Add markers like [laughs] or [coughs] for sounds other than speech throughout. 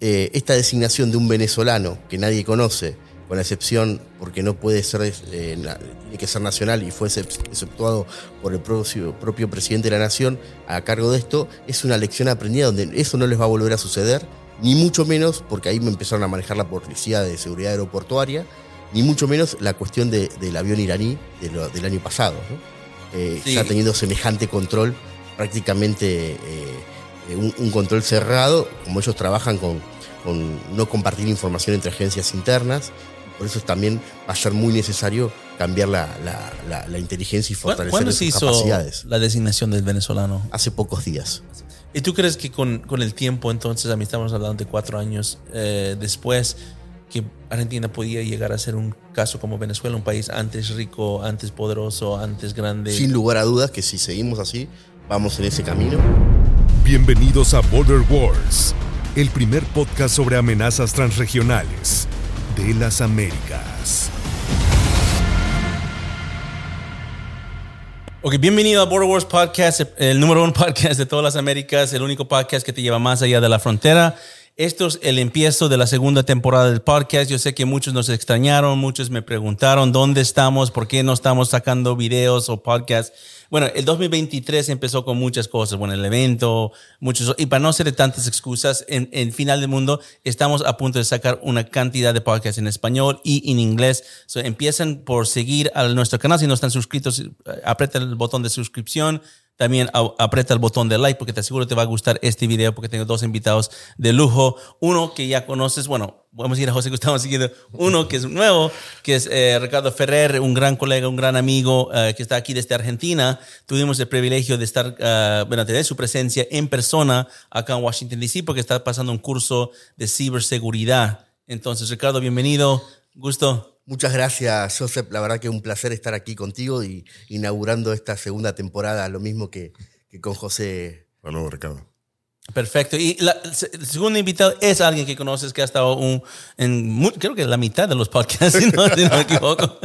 eh, esta designación de un venezolano que nadie conoce, con la excepción porque no puede ser, eh, tiene que ser nacional y fue exceptuado por el propio, propio presidente de la nación a cargo de esto, es una lección aprendida donde eso no les va a volver a suceder, ni mucho menos, porque ahí me empezaron a manejar la policía de seguridad aeroportuaria, ni mucho menos la cuestión del avión iraní del año pasado. Eh, Está teniendo semejante control, prácticamente eh, un, control cerrado, como ellos trabajan con, con no compartir información entre agencias internas, por eso también va a ser muy necesario cambiar la, la, inteligencia y fortalecer ¿Cuándo se hizo capacidades. la designación del venezolano? Hace pocos días. ¿Y tú crees que con, con el tiempo, entonces, a mí estamos hablando de cuatro años eh, después, que Argentina podía llegar a ser un caso como Venezuela, un país antes rico, antes poderoso, antes grande? Sin lugar a dudas que si seguimos así, vamos en ese camino. Bienvenidos a Border Wars, el primer podcast sobre amenazas transregionales de las Américas. Ok, bienvenido a Border Wars Podcast, el número uno podcast de todas las Américas, el único podcast que te lleva más allá de la frontera. Esto es el empiezo de la segunda temporada del podcast. Yo sé que muchos nos extrañaron, muchos me preguntaron dónde estamos, por qué no estamos sacando videos o podcasts. Bueno, el 2023 empezó con muchas cosas. Bueno, el evento, muchos. Y para no hacer tantas excusas, en, el final del mundo estamos a punto de sacar una cantidad de podcasts en español y en inglés. So, empiezan por seguir a nuestro canal. Si no están suscritos, aprieta el botón de suscripción también aprieta el botón de like porque te aseguro te va a gustar este video porque tengo dos invitados de lujo. Uno que ya conoces, bueno, vamos a ir a José Gustavo siguiendo. Uno que es nuevo, que es eh, Ricardo Ferrer, un gran colega, un gran amigo eh, que está aquí desde Argentina. Tuvimos el privilegio de estar, uh, bueno, tener su presencia en persona acá en Washington, D.C. porque está pasando un curso de ciberseguridad. Entonces, Ricardo, bienvenido. Gusto. Muchas gracias, Joseph. La verdad que un placer estar aquí contigo y inaugurando esta segunda temporada, lo mismo que, con José. Bueno, Ricardo. Perfecto. Y la, el segundo invitado es alguien que conoces que ha estado un, en, creo que la mitad de los podcasts, [laughs] si no, me equivoco.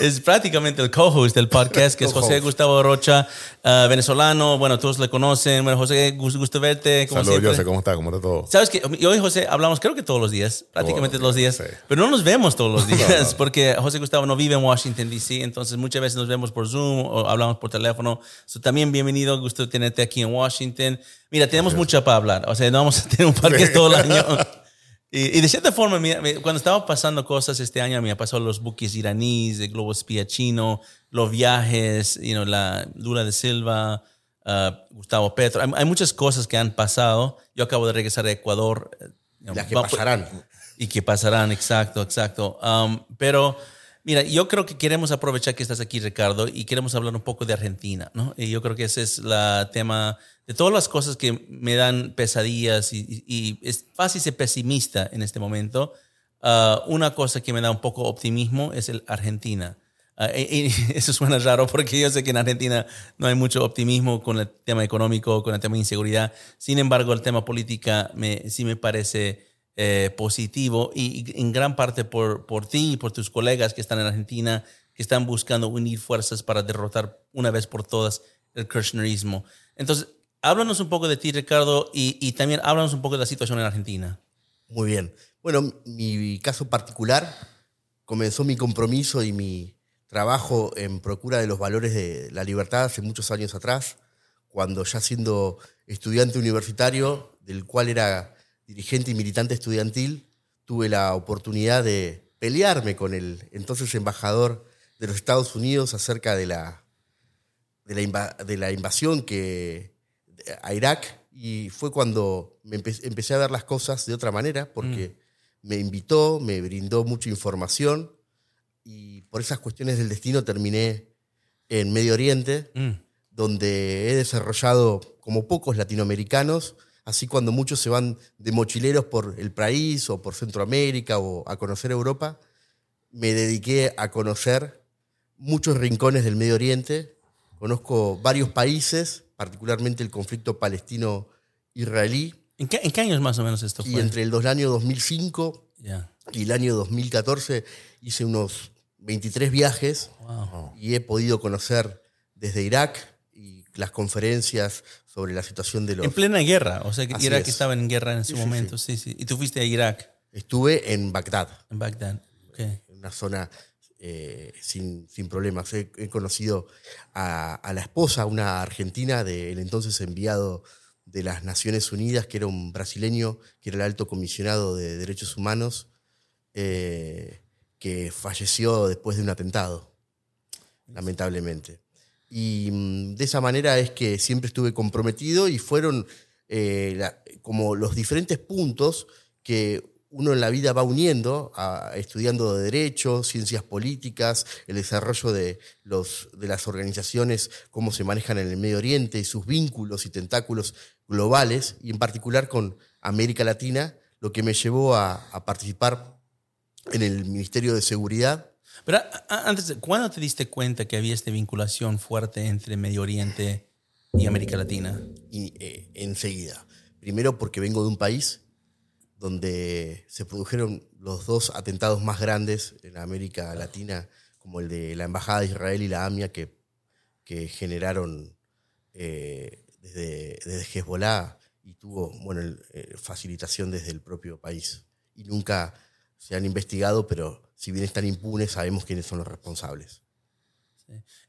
es prácticamente el co-host del podcast, que es José Gustavo Rocha, uh, venezolano. Bueno, todos le conocen. Bueno, José, gusto, gusto verte. Saludos, José, ¿cómo está? ¿Cómo está todo? Sabes que yo y José hablamos creo que todos los días, prácticamente todos los días, pero no nos vemos todos los [laughs] días porque José Gustavo no vive en Washington, D.C., entonces muchas veces nos vemos por Zoom o hablamos por teléfono. también bienvenido, gusto tenerte aquí en Washington. Mira, tenemos mucho para hablar. O sea, no vamos a tener un parque todo el año. [laughs] Y, de cierta forma, cuando estaba pasando cosas este año, me pasó los buques iraníes, el globo espía chino, los viajes, you know, la Lula de Silva, uh, Gustavo Petro. Hay, muchas cosas que han pasado. Yo acabo de regresar a Ecuador. Uh, Las que pasarán. Y que pasarán, exacto, exacto. Um, pero Mira, yo creo que queremos aprovechar que estás aquí, Ricardo, y queremos hablar un poco de Argentina, ¿no? Y yo creo que ese es el tema de todas las cosas que me dan pesadillas y, es fácil ser pesimista en este momento. Ah, una cosa que me da un poco optimismo es el Argentina. Ah, y, [laughs] eso suena raro porque yo sé que en Argentina no hay mucho optimismo con el tema económico, con el tema de inseguridad. Sin embargo, el tema política me, sí me parece eh, positivo y, en gran parte por, por ti y por tus colegas que están en Argentina, que están buscando unir fuerzas para derrotar una vez por todas el kirchnerismo. Entonces, háblanos un poco de ti, Ricardo, y, y también háblanos un poco de la situación en Argentina. Muy bien. Bueno, mi caso particular comenzó mi compromiso y mi trabajo en procura de los valores de la libertad hace muchos años atrás, cuando ya siendo estudiante universitario, del cual era dirigente y militante estudiantil, tuve la oportunidad de pelearme con el entonces embajador de los Estados Unidos acerca de la, de la, invasión que, a Irak y fue cuando me empecé a ver las cosas de otra manera porque mm. me invitó, me brindó mucha información y por esas cuestiones del destino terminé en Medio Oriente, mm. donde he desarrollado como pocos latinoamericanos Así cuando muchos se van de mochileros por el país o por Centroamérica o a conocer Europa, me dediqué a conocer muchos rincones del Medio Oriente. Conozco varios países, particularmente el conflicto palestino-israelí. ¿En qué, años más o menos esto fue? Y entre el, año 2005 y el año 2014 hice unos 23 viajes y he podido conocer desde Irak, las conferencias sobre la situación de los... En plena guerra, o sea, que Irak es. estaba en guerra en ese Sí, momento, sí. sí, Y tú fuiste a Irak, Estuve en Bagdad, en Bagdad. Ok. en una zona eh, sin, sin problemas. He, he conocido a, a la esposa, una argentina del entonces enviado de las Naciones Unidas, que era un brasileño, que era el alto comisionado de derechos humanos, eh, que falleció después de un atentado, lamentablemente. Y mm, de esa manera es que siempre estuve comprometido y fueron eh, como los diferentes puntos que uno en la vida va uniendo, a- estudiando de derecho, ciencias políticas, el desarrollo de, los, de las organizaciones, cómo se manejan en el Medio Oriente sus vínculos y tentáculos globales, y en particular con América Latina, lo que me llevó a, a participar en el Ministerio de Seguridad Pero antes, ¿cuándo te diste cuenta que había esta vinculación fuerte entre Medio Oriente y América Latina? y, eh, enseguida. Primero porque vengo de un país donde se produjeron los dos atentados más grandes en América Latina, como el de la Embajada de Israel y la AMIA, que, que generaron eh, desde, desde Hezbollah y tuvo bueno, eh, facilitación desde el propio país. Y nunca se han investigado, pero si bien están impunes, sabemos quiénes son los responsables.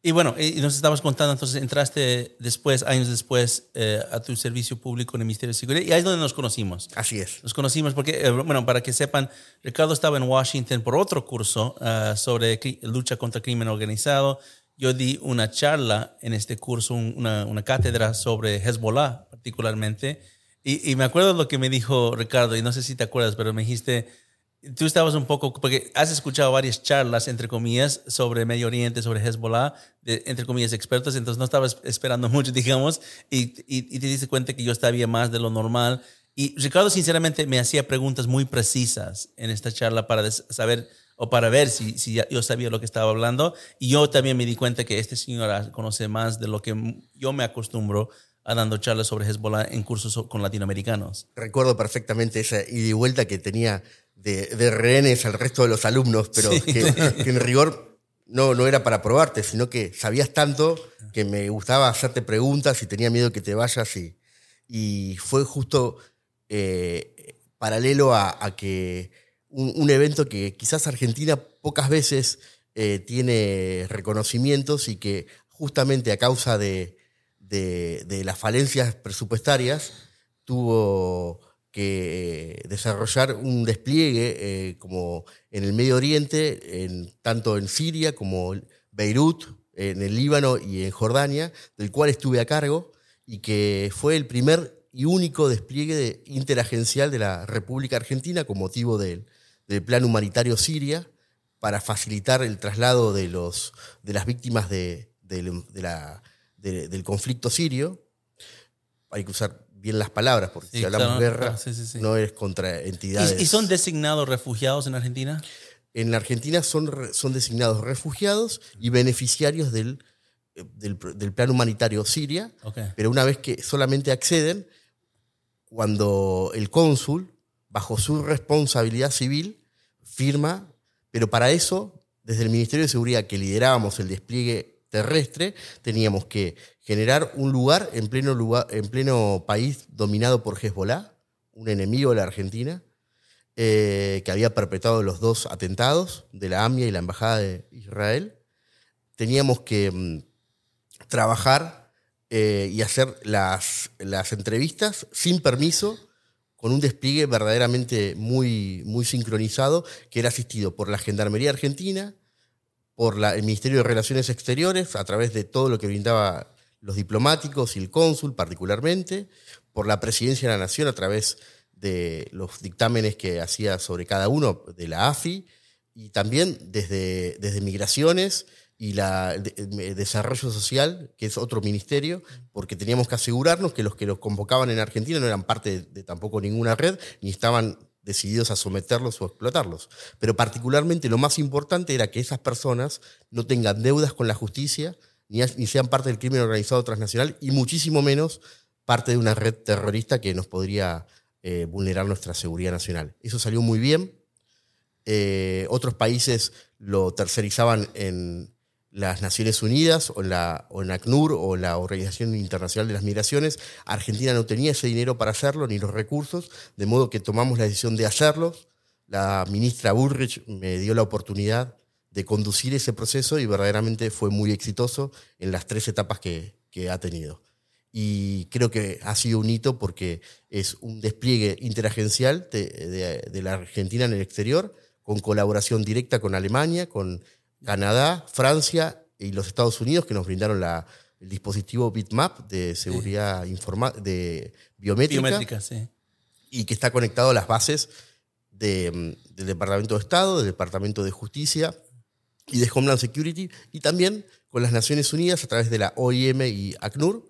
Y bueno, y nos estabas contando, entonces entraste después, años después, eh, a tu servicio público en el Ministerio de Seguridad y ahí es donde nos conocimos. Así es. Nos conocimos porque, eh, bueno, para que sepan, Ricardo estaba en Washington por otro curso ah, sobre lucha contra crimen organizado. Yo di una charla en este curso, un- una, una cátedra sobre Hezbollah particularmente. Y, y me acuerdo lo que me dijo Ricardo, y no sé si te acuerdas, pero me dijiste, tú estabas un poco, porque has escuchado varias charlas, entre comillas, sobre Medio Oriente, sobre Hezbollah, de, entre comillas, expertos, entonces no estabas esperando [laughs] mucho, digamos, y, y, y te diste cuenta que yo sabía más de lo normal. Y Ricardo, sinceramente, me hacía preguntas muy precisas en esta charla para saber o para ver si, si yo sabía lo que estaba hablando. Y yo también me di cuenta que este señor conoce más de lo que yo me acostumbro a dando charlas sobre Hezbollah en cursos so- con latinoamericanos. recuerdo perfectamente esa ida y vuelta que tenía de, de rehenes al resto de los alumnos, pero Sí. que, [laughs] que en rigor no, no era para probarte, sino que sabías tanto que me gustaba hacerte preguntas y tenía miedo que te vayas y, y fue justo eh, paralelo a, a que un, un evento que quizás Argentina pocas veces eh, tiene reconocimientos y que justamente a causa de, de- de las falencias presupuestarias tuvo que eh, desarrollar un despliegue eh, como en el Medio Oriente, en, tanto en Siria como en Beirut, en el Líbano y en Jordania, del cual estuve a cargo y que fue el primer y único despliegue de- interagencial de la República Argentina con motivo del, Plan Humanitario Siria para facilitar el traslado de, los, de las víctimas de- del conflicto sirio. Hay que usar bien las palabras, porque Sí, si hablamos claro, guerra, claro, sí, no es contra entidades. ¿Y, y son designados refugiados en Argentina? En la Argentina son, son designados refugiados y beneficiarios del, eh, del, plan humanitario Siria, pero una vez que solamente acceden cuando el cónsul, bajo su responsabilidad civil, firma, pero para eso, desde el Ministerio de Seguridad que liderábamos el despliegue terrestre, teníamos que generar un lugar en pleno, lugar, en pleno país dominado por Hezbollah, un enemigo de la Argentina, eh, que había perpetrado los dos atentados de la AMIA y la Embajada de Israel. Teníamos que mm, trabajar eh, y hacer las, las entrevistas sin permiso, con un despliegue verdaderamente muy, muy sincronizado, que era asistido por la Gendarmería Argentina, por el Ministerio de Relaciones Exteriores, a través de todo lo que brindaba los diplomáticos y el cónsul particularmente, por la Presidencia de la Nación a través de los dictámenes que hacía sobre cada uno de la AFI, y también desde, desde Migraciones y la, de- de- Desarrollo Social, que es otro ministerio, porque teníamos que asegurarnos que los que los convocaban en Argentina no eran parte de, de tampoco ninguna red, ni estaban decididos a someterlos o explotarlos. Pero particularmente lo más importante era que esas personas no tengan deudas con la justicia, ni, sean parte del crimen organizado transnacional, y muchísimo menos parte de una red terrorista que nos podría eh, vulnerar nuestra seguridad nacional. Eso salió muy bien. Eh, otros países lo tercerizaban en, las Naciones Unidas o, la, o en ACNUR o la Organización Internacional de las Migraciones. Argentina no tenía ese dinero para hacerlo ni los recursos, de modo que tomamos la decisión de hacerlo. La ministra Bullrich me dio la oportunidad de conducir ese proceso y verdaderamente fue muy exitoso en las tres etapas que, que ha tenido. Y creo que ha sido un hito porque es un despliegue interagencial de, de, de la Argentina en el exterior, con colaboración directa con Alemania, con Canadá, Francia y los Estados Unidos que nos brindaron la, el dispositivo Bitmap de seguridad informa de biométrica, Biométrica, sí. y que está conectado a las bases de, mm, del Departamento de Estado, del Departamento de Justicia y de Homeland Security, y también con las Naciones Unidas a través de la OIM y ACNUR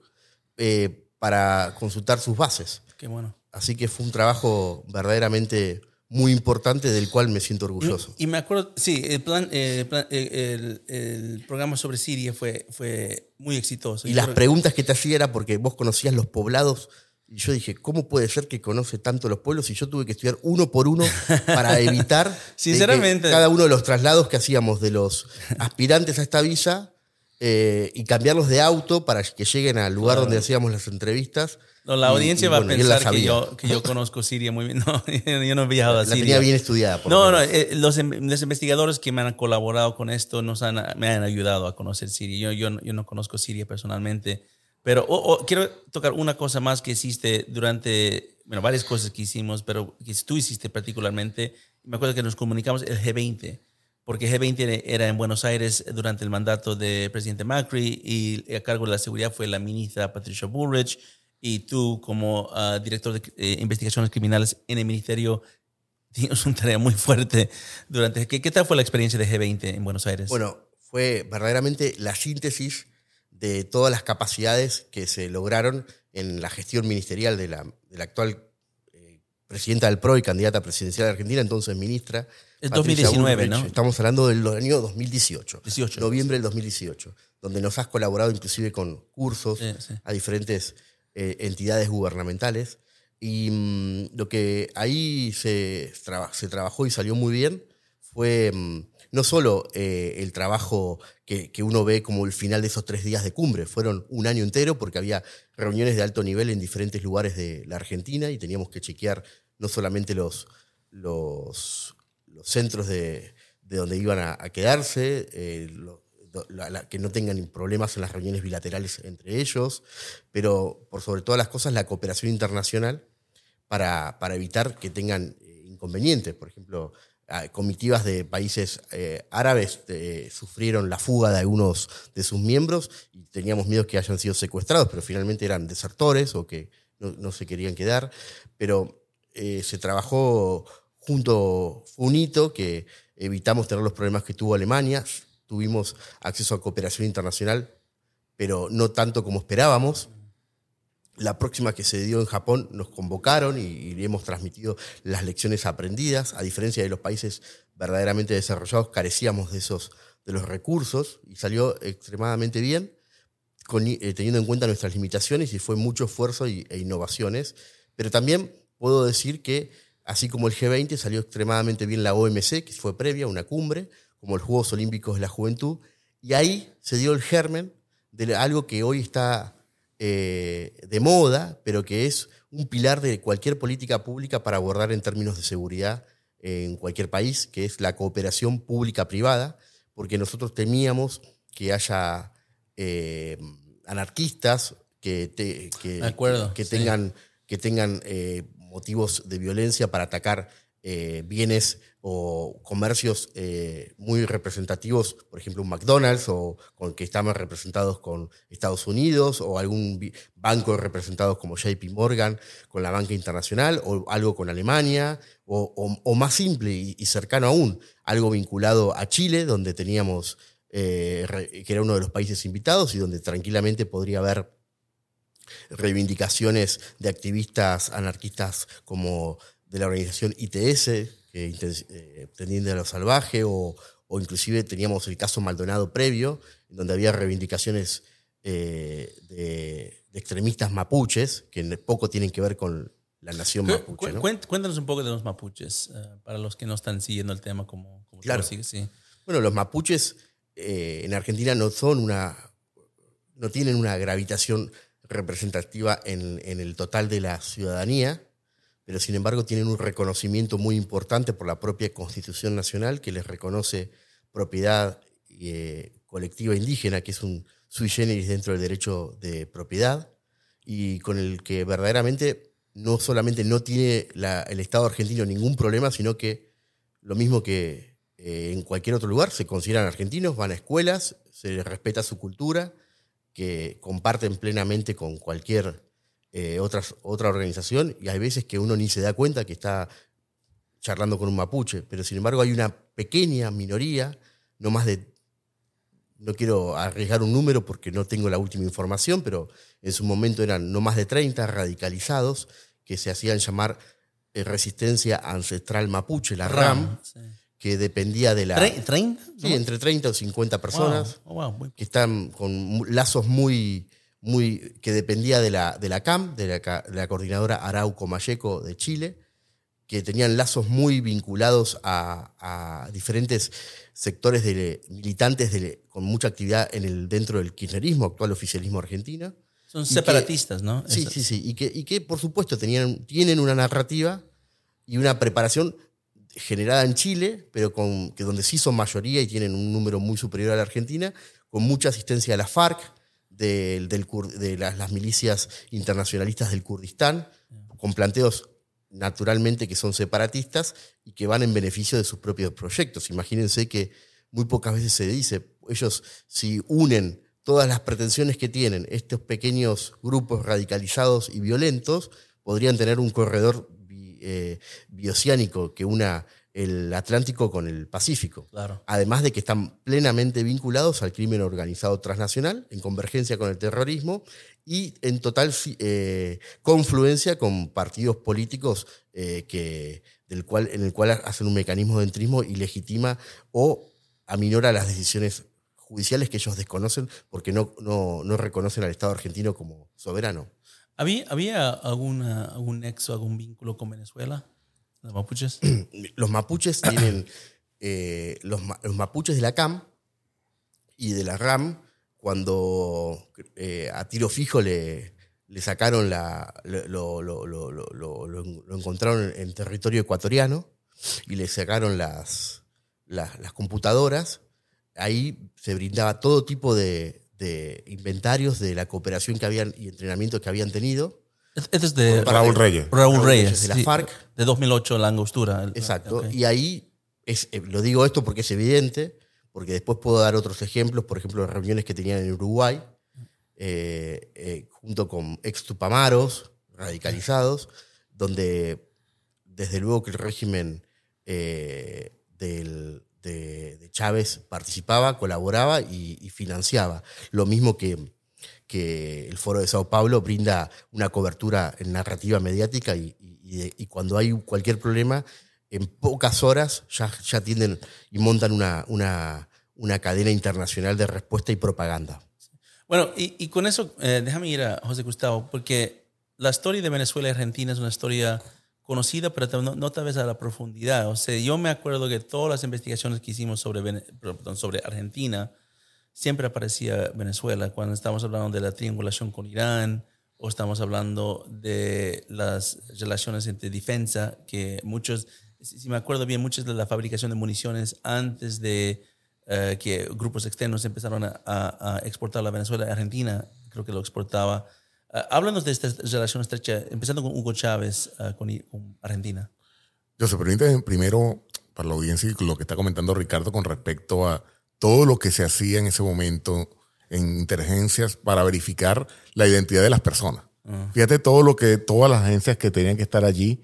eh, para consultar sus bases. Qué bueno. Así que fue un trabajo verdaderamente muy importante del cual me siento orgulloso. Y me acuerdo, sí, el, plan, eh, plan- eh, el, el programa sobre Siria fue, fue muy exitoso. Y Yo las creo- preguntas que te hacía era porque vos conocías los poblados y yo dije, ¿cómo puede ser que conoce tanto los pueblos? Y yo tuve que estudiar uno por uno para evitar [laughs] Sinceramente. cada uno de los traslados que hacíamos de los aspirantes a esta visa eh, y cambiarlos de auto para que lleguen al lugar donde hacíamos las entrevistas. No, la Y- audiencia y va bueno, a y la pensar que yo, que yo conozco Siria muy bien. [laughs] No, yo no he viajado a La Siria. tenía bien estudiada. por No, no, eh, los, em- los investigadores que me han colaborado con esto nos han, me han ayudado a conocer Siria. Yo, yo, yo no conozco Siria personalmente, pero oh, oh, quiero tocar una cosa más que hiciste durante, bueno, varias cosas que hicimos, pero que tú hiciste particularmente. Me acuerdo que nos comunicamos el G20, porque G20 era en Buenos Aires durante el mandato del presidente Macri y a cargo de la seguridad fue la ministra Patricia Bullrich y tú como ah, director de eh, investigaciones criminales en el ministerio [laughs] tienes una tarea muy fuerte durante... ¿Qué, tal fue la experiencia de G20 en Buenos Aires? Bueno, fue verdaderamente la síntesis de todas las capacidades que se lograron en la gestión ministerial de la, actual presidenta del PRO y candidata presidencial de Argentina, entonces ministra. Patricia 2019, Bullrich. ¿no? Estamos hablando del año 2018. 18. Noviembre del 2018, donde nos has colaborado inclusive con cursos Sí, sí. a diferentes eh, entidades gubernamentales. Y mm, lo que ahí se, traba- se trabajó y salió muy bien fue mm, no solo eh, el trabajo que, que uno ve como el final de esos tres días de cumbre, fueron un año entero porque había reuniones de alto nivel en diferentes lugares de la Argentina y teníamos que chequear no solamente los, los, los centros de, de donde iban a, quedarse, eh, que no tengan problemas en las reuniones bilaterales entre ellos, pero por sobre todas las cosas la cooperación internacional para, para evitar que tengan eh, inconvenientes. Por ejemplo, comitivas de países eh, árabes eh, sufrieron la fuga de algunos de sus miembros y teníamos miedo que hayan sido secuestrados, pero finalmente eran desertores o que no, se querían quedar. Pero eh, se trabajó junto, fue un hito que evitamos tener los problemas que tuvo Alemania, tuvimos acceso a cooperación internacional, pero no tanto como esperábamos. La próxima que se dio en Japón nos convocaron y, y hemos transmitido las lecciones aprendidas. A diferencia de los países verdaderamente desarrollados, carecíamos de esos de los recursos y salió extremadamente bien, eh, teniendo en cuenta nuestras limitaciones y fue mucho esfuerzo y- e innovaciones. Pero también puedo decir que, así como el G20, salió extremadamente bien la OMC, que fue previa, una cumbre, como los Juegos Olímpicos de la Juventud, y ahí se dio el germen de algo que hoy está eh, de moda, pero que es un pilar de cualquier política pública para abordar en términos de seguridad en cualquier país, que es la cooperación pública-privada, porque nosotros temíamos que haya eh, anarquistas que, te- que, De acuerdo, que sí. tengan, que tengan eh, motivos de violencia para atacar eh, bienes o comercios eh, muy representativos, por ejemplo, un McDonald's o con que estamos representados con Estados Unidos o algún banco representados como JP Morgan con la banca internacional o algo con Alemania o, más simple y, cercano aún, algo vinculado a Chile, donde teníamos, eh, que era uno de los países invitados y donde tranquilamente podría haber reivindicaciones de activistas anarquistas como de la organización ITS, que eh, Tendiente a lo Salvaje, o, o inclusive teníamos el caso Maldonado previo, donde había reivindicaciones eh, de, de extremistas mapuches, que poco tienen que ver con la nación mapuche. cu- ¿no? cuént- Cuéntanos un poco de los mapuches, eh, para los que no están siguiendo el tema como, Claro. sí. Bueno, los mapuches eh, en Argentina no son una, no tienen una gravitación representativa en, en el total de la ciudadanía, pero sin embargo tienen un reconocimiento muy importante por la propia Constitución Nacional que les reconoce propiedad eh, colectiva indígena, que es un sui generis dentro del derecho de propiedad, y con el que verdaderamente no solamente no tiene el Estado argentino ningún problema, sino que lo mismo que eh, en cualquier otro lugar, se consideran argentinos, van a escuelas, se les respeta su cultura, que comparten plenamente con cualquier eh, otras- otra organización, y hay veces que uno ni se da cuenta que está charlando con un mapuche, pero sin embargo hay una pequeña minoría, no más de, no quiero arriesgar un número porque no tengo la última información, pero en su momento eran no más de 30 radicalizados que se hacían llamar eh, Resistencia Ancestral Mapuche, la RAM, sí. que dependía de la... Tre- ¿30? Sí, entre 30 o 50 personas Wow. Oh, wow. Muy- que están con lazos muy, muy que dependía de la, de la CAM, de la, de la coordinadora Arauco Mayeco de Chile, que tenían lazos muy vinculados a, a diferentes sectores de militantes de- con mucha actividad en el, dentro del kirchnerismo, actual oficialismo argentino. Son Y que- separatistas, ¿no? Sí, Eso- sí, sí. Y que, y que por supuesto, tenían, tienen una narrativa y una preparación generada en Chile, pero con, que donde sí son mayoría y tienen un número muy superior a la Argentina, con mucha asistencia de la FARC, de las, las milicias internacionalistas del Kurdistán, con planteos naturalmente que son separatistas y que van en beneficio de sus propios proyectos. Imagínense que muy pocas veces se dice, ellos si unen todas las pretensiones que tienen estos pequeños grupos radicalizados y violentos, podrían tener un corredor bi- eh, bioceánico que una el Atlántico con el Pacífico. Claro. Además de que están plenamente vinculados al crimen organizado transnacional, en convergencia con el terrorismo y en total eh, confluencia con partidos políticos eh, que, del cual, en el cual hacen un mecanismo de entrismo y legitima o aminora las decisiones judiciales que ellos desconocen porque no, no, no reconocen al Estado argentino como soberano. ¿Había, había alguna, algún nexo, algún vínculo con Venezuela? ¿Los mapuches? [clears throat] Los mapuches [coughs] tienen, eh, los, los mapuches de la CAM y de la RAM, cuando eh, a tiro fijo le, le sacaron la, lo, lo- lo- lo- encontraron en territorio ecuatoriano y le sacaron las, las, las computadoras, ahí se brindaba todo tipo de, de inventarios de la cooperación que habían y entrenamiento que habían tenido. Este es de Raúl Reyes. Raúl Raúl Reyes. Reyes, de la sí, FARC. De 2008, la angostura. el- Exacto. Y ahí, es, eh, lo digo esto porque es evidente, porque después puedo dar otros ejemplos, por ejemplo, de reuniones que tenían en Uruguay, eh, eh, junto con ex tupamaros radicalizados, donde desde luego que el régimen eh, del- de, de Chávez participaba, colaboraba y, y financiaba. Lo mismo que, que el Foro de Sao Paulo brinda una cobertura en narrativa mediática y, y- cuando hay cualquier problema, en pocas horas ya, ya tienden y montan una, una, una cadena internacional de respuesta y propaganda. Bueno, y, y con eso, eh, déjame ir a José Gustavo, porque la historia de Venezuela y Argentina es una historia conocida, pero no, no tal vez a la profundidad. O sea, yo me acuerdo que todas las investigaciones que hicimos sobre, sobre Argentina, siempre aparecía Venezuela, cuando estamos hablando de la triangulación con Irán, o estamos hablando de las relaciones entre defensa, que muchos, si me acuerdo bien, muchas de la fabricación de municiones antes de eh, que grupos externos empezaron a, a- exportar a Venezuela, Argentina creo que lo exportaba. Ah, háblanos de esta relación estrecha, empezando con Hugo Chávez ah, con, Argentina. Yo se permite primero para la audiencia lo que está comentando Ricardo con respecto a todo lo que se hacía en ese momento en inteligencias para verificar la identidad de las personas. Fíjate todo lo que todas las agencias que tenían que estar allí,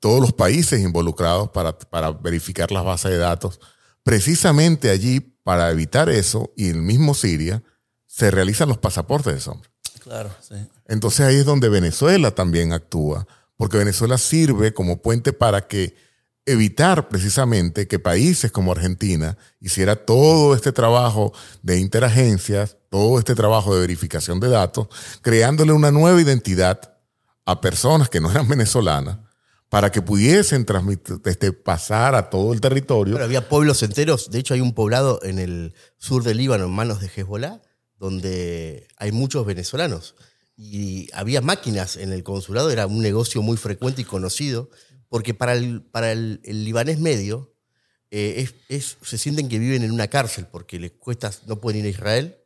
todos los países involucrados para, para verificar las bases de datos. Precisamente allí, para evitar eso, y el mismo Siria, se realizan los pasaportes de sombra. Claro, sí. Entonces ahí es donde Venezuela también actúa, porque Venezuela sirve como puente para que evitar precisamente que países como Argentina hiciera todo este trabajo de interagencias, todo este trabajo de verificación de datos, creándole una nueva identidad a personas que no eran venezolanas para que pudiesen transmitir, este, pasar a todo el territorio. Pero había pueblos enteros, de hecho hay un poblado en el sur del Líbano, en manos de Hezbollah, donde hay muchos venezolanos. Y había máquinas en el consulado, era un negocio muy frecuente y conocido, porque para el, para el, libanés medio eh, es, es- se sienten que viven en una cárcel, porque les cuesta, no pueden ir a Israel,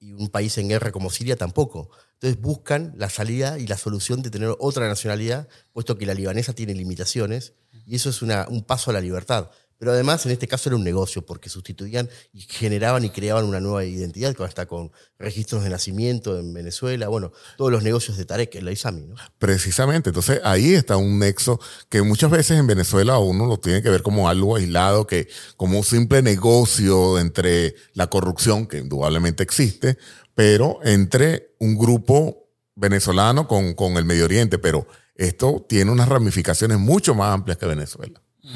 y un país en guerra como Siria tampoco. Entonces buscan la salida y la solución de tener otra nacionalidad, puesto que la libanesa tiene limitaciones, y eso es una- un paso a la libertad. Pero además, en este caso era un negocio, porque sustituían y generaban y creaban una nueva identidad, hasta con registros de nacimiento en Venezuela, bueno, todos los negocios de Tarek, el Isami, ¿no? Precisamente, entonces ahí está un nexo que muchas veces en Venezuela uno lo tiene que ver como algo aislado, que como un simple negocio entre la corrupción, que indudablemente existe, pero entre un grupo venezolano con, con el Medio Oriente, pero esto tiene unas ramificaciones mucho más amplias que Venezuela. Y,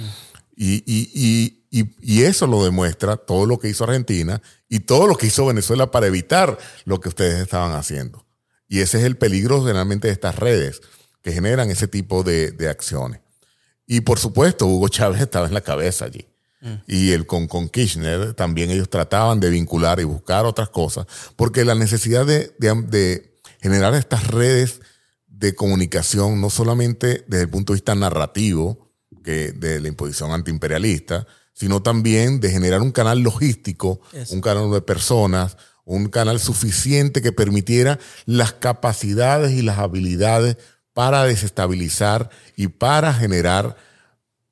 y- y- y- y eso lo demuestra todo lo que hizo Argentina y todo lo que hizo Venezuela para evitar lo que ustedes estaban haciendo. Y ese es el peligro generalmente de estas redes que generan ese tipo de, de acciones. Y por supuesto, Hugo Chávez [laughs] estaba en la cabeza allí. Y el, con, con Kirchner también ellos trataban de vincular y buscar otras cosas, porque la necesidad de, de- de generar estas redes de comunicación, no solamente desde el punto de vista narrativo, que de la imposición antiimperialista, sino también de generar un canal logístico, Eso. un canal de personas, un canal suficiente que permitiera las capacidades y las habilidades para desestabilizar y para generar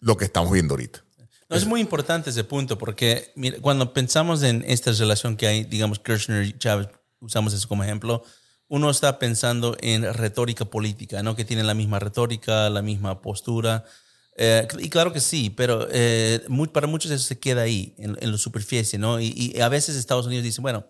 lo que estamos viendo ahorita. No, es muy importante ese punto porque mira, cuando pensamos en esta relación que hay, digamos, Kirchner y Chávez, usamos eso como ejemplo, uno está pensando en retórica política, ¿no? Que tienen la misma retórica, la misma postura. Eh, y claro que sí, pero eh, muy- para muchos eso se queda ahí, en, en la superficie, ¿no? Y, y a veces Estados Unidos dice, bueno,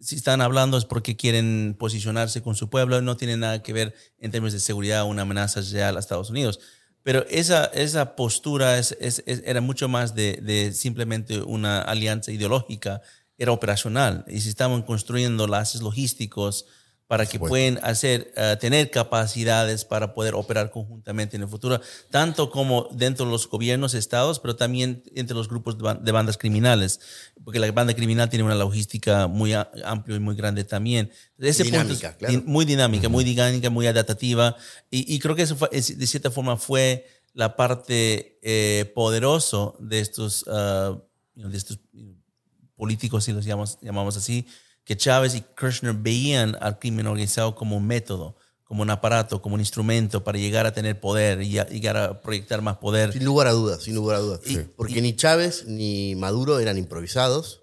si están hablando es porque quieren posicionarse con su pueblo, no tiene nada que ver en términos de seguridad, una amenaza real a Estados Unidos. Pero esa, esa postura es- es- es- era mucho más de, de simplemente una alianza ideológica, era operacional. Y se estaban construyendo lazos logísticos para que puedan hacer, eh, tener capacidades para poder operar conjuntamente en el futuro, tanto como dentro de los gobiernos, estados, pero también entre los grupos de, ban- de bandas criminales, porque la banda criminal tiene una logística muy amplia y muy grande también. Ese punto es Dinámica, claro. muy dinámica, muy dinámica, muy adaptativa, y, y creo que eso fue- de cierta forma fue la parte eh, poderoso de estos, know, de estos políticos, si los llamamos, llamamos así, que Chávez y Kirchner veían al crimen organizado como un método, como un aparato, como un instrumento para llegar a tener poder y a- llegar a proyectar más poder. Sin lugar a dudas, sin lugar a dudas. Y- Porque ni Chávez ni Maduro eran improvisados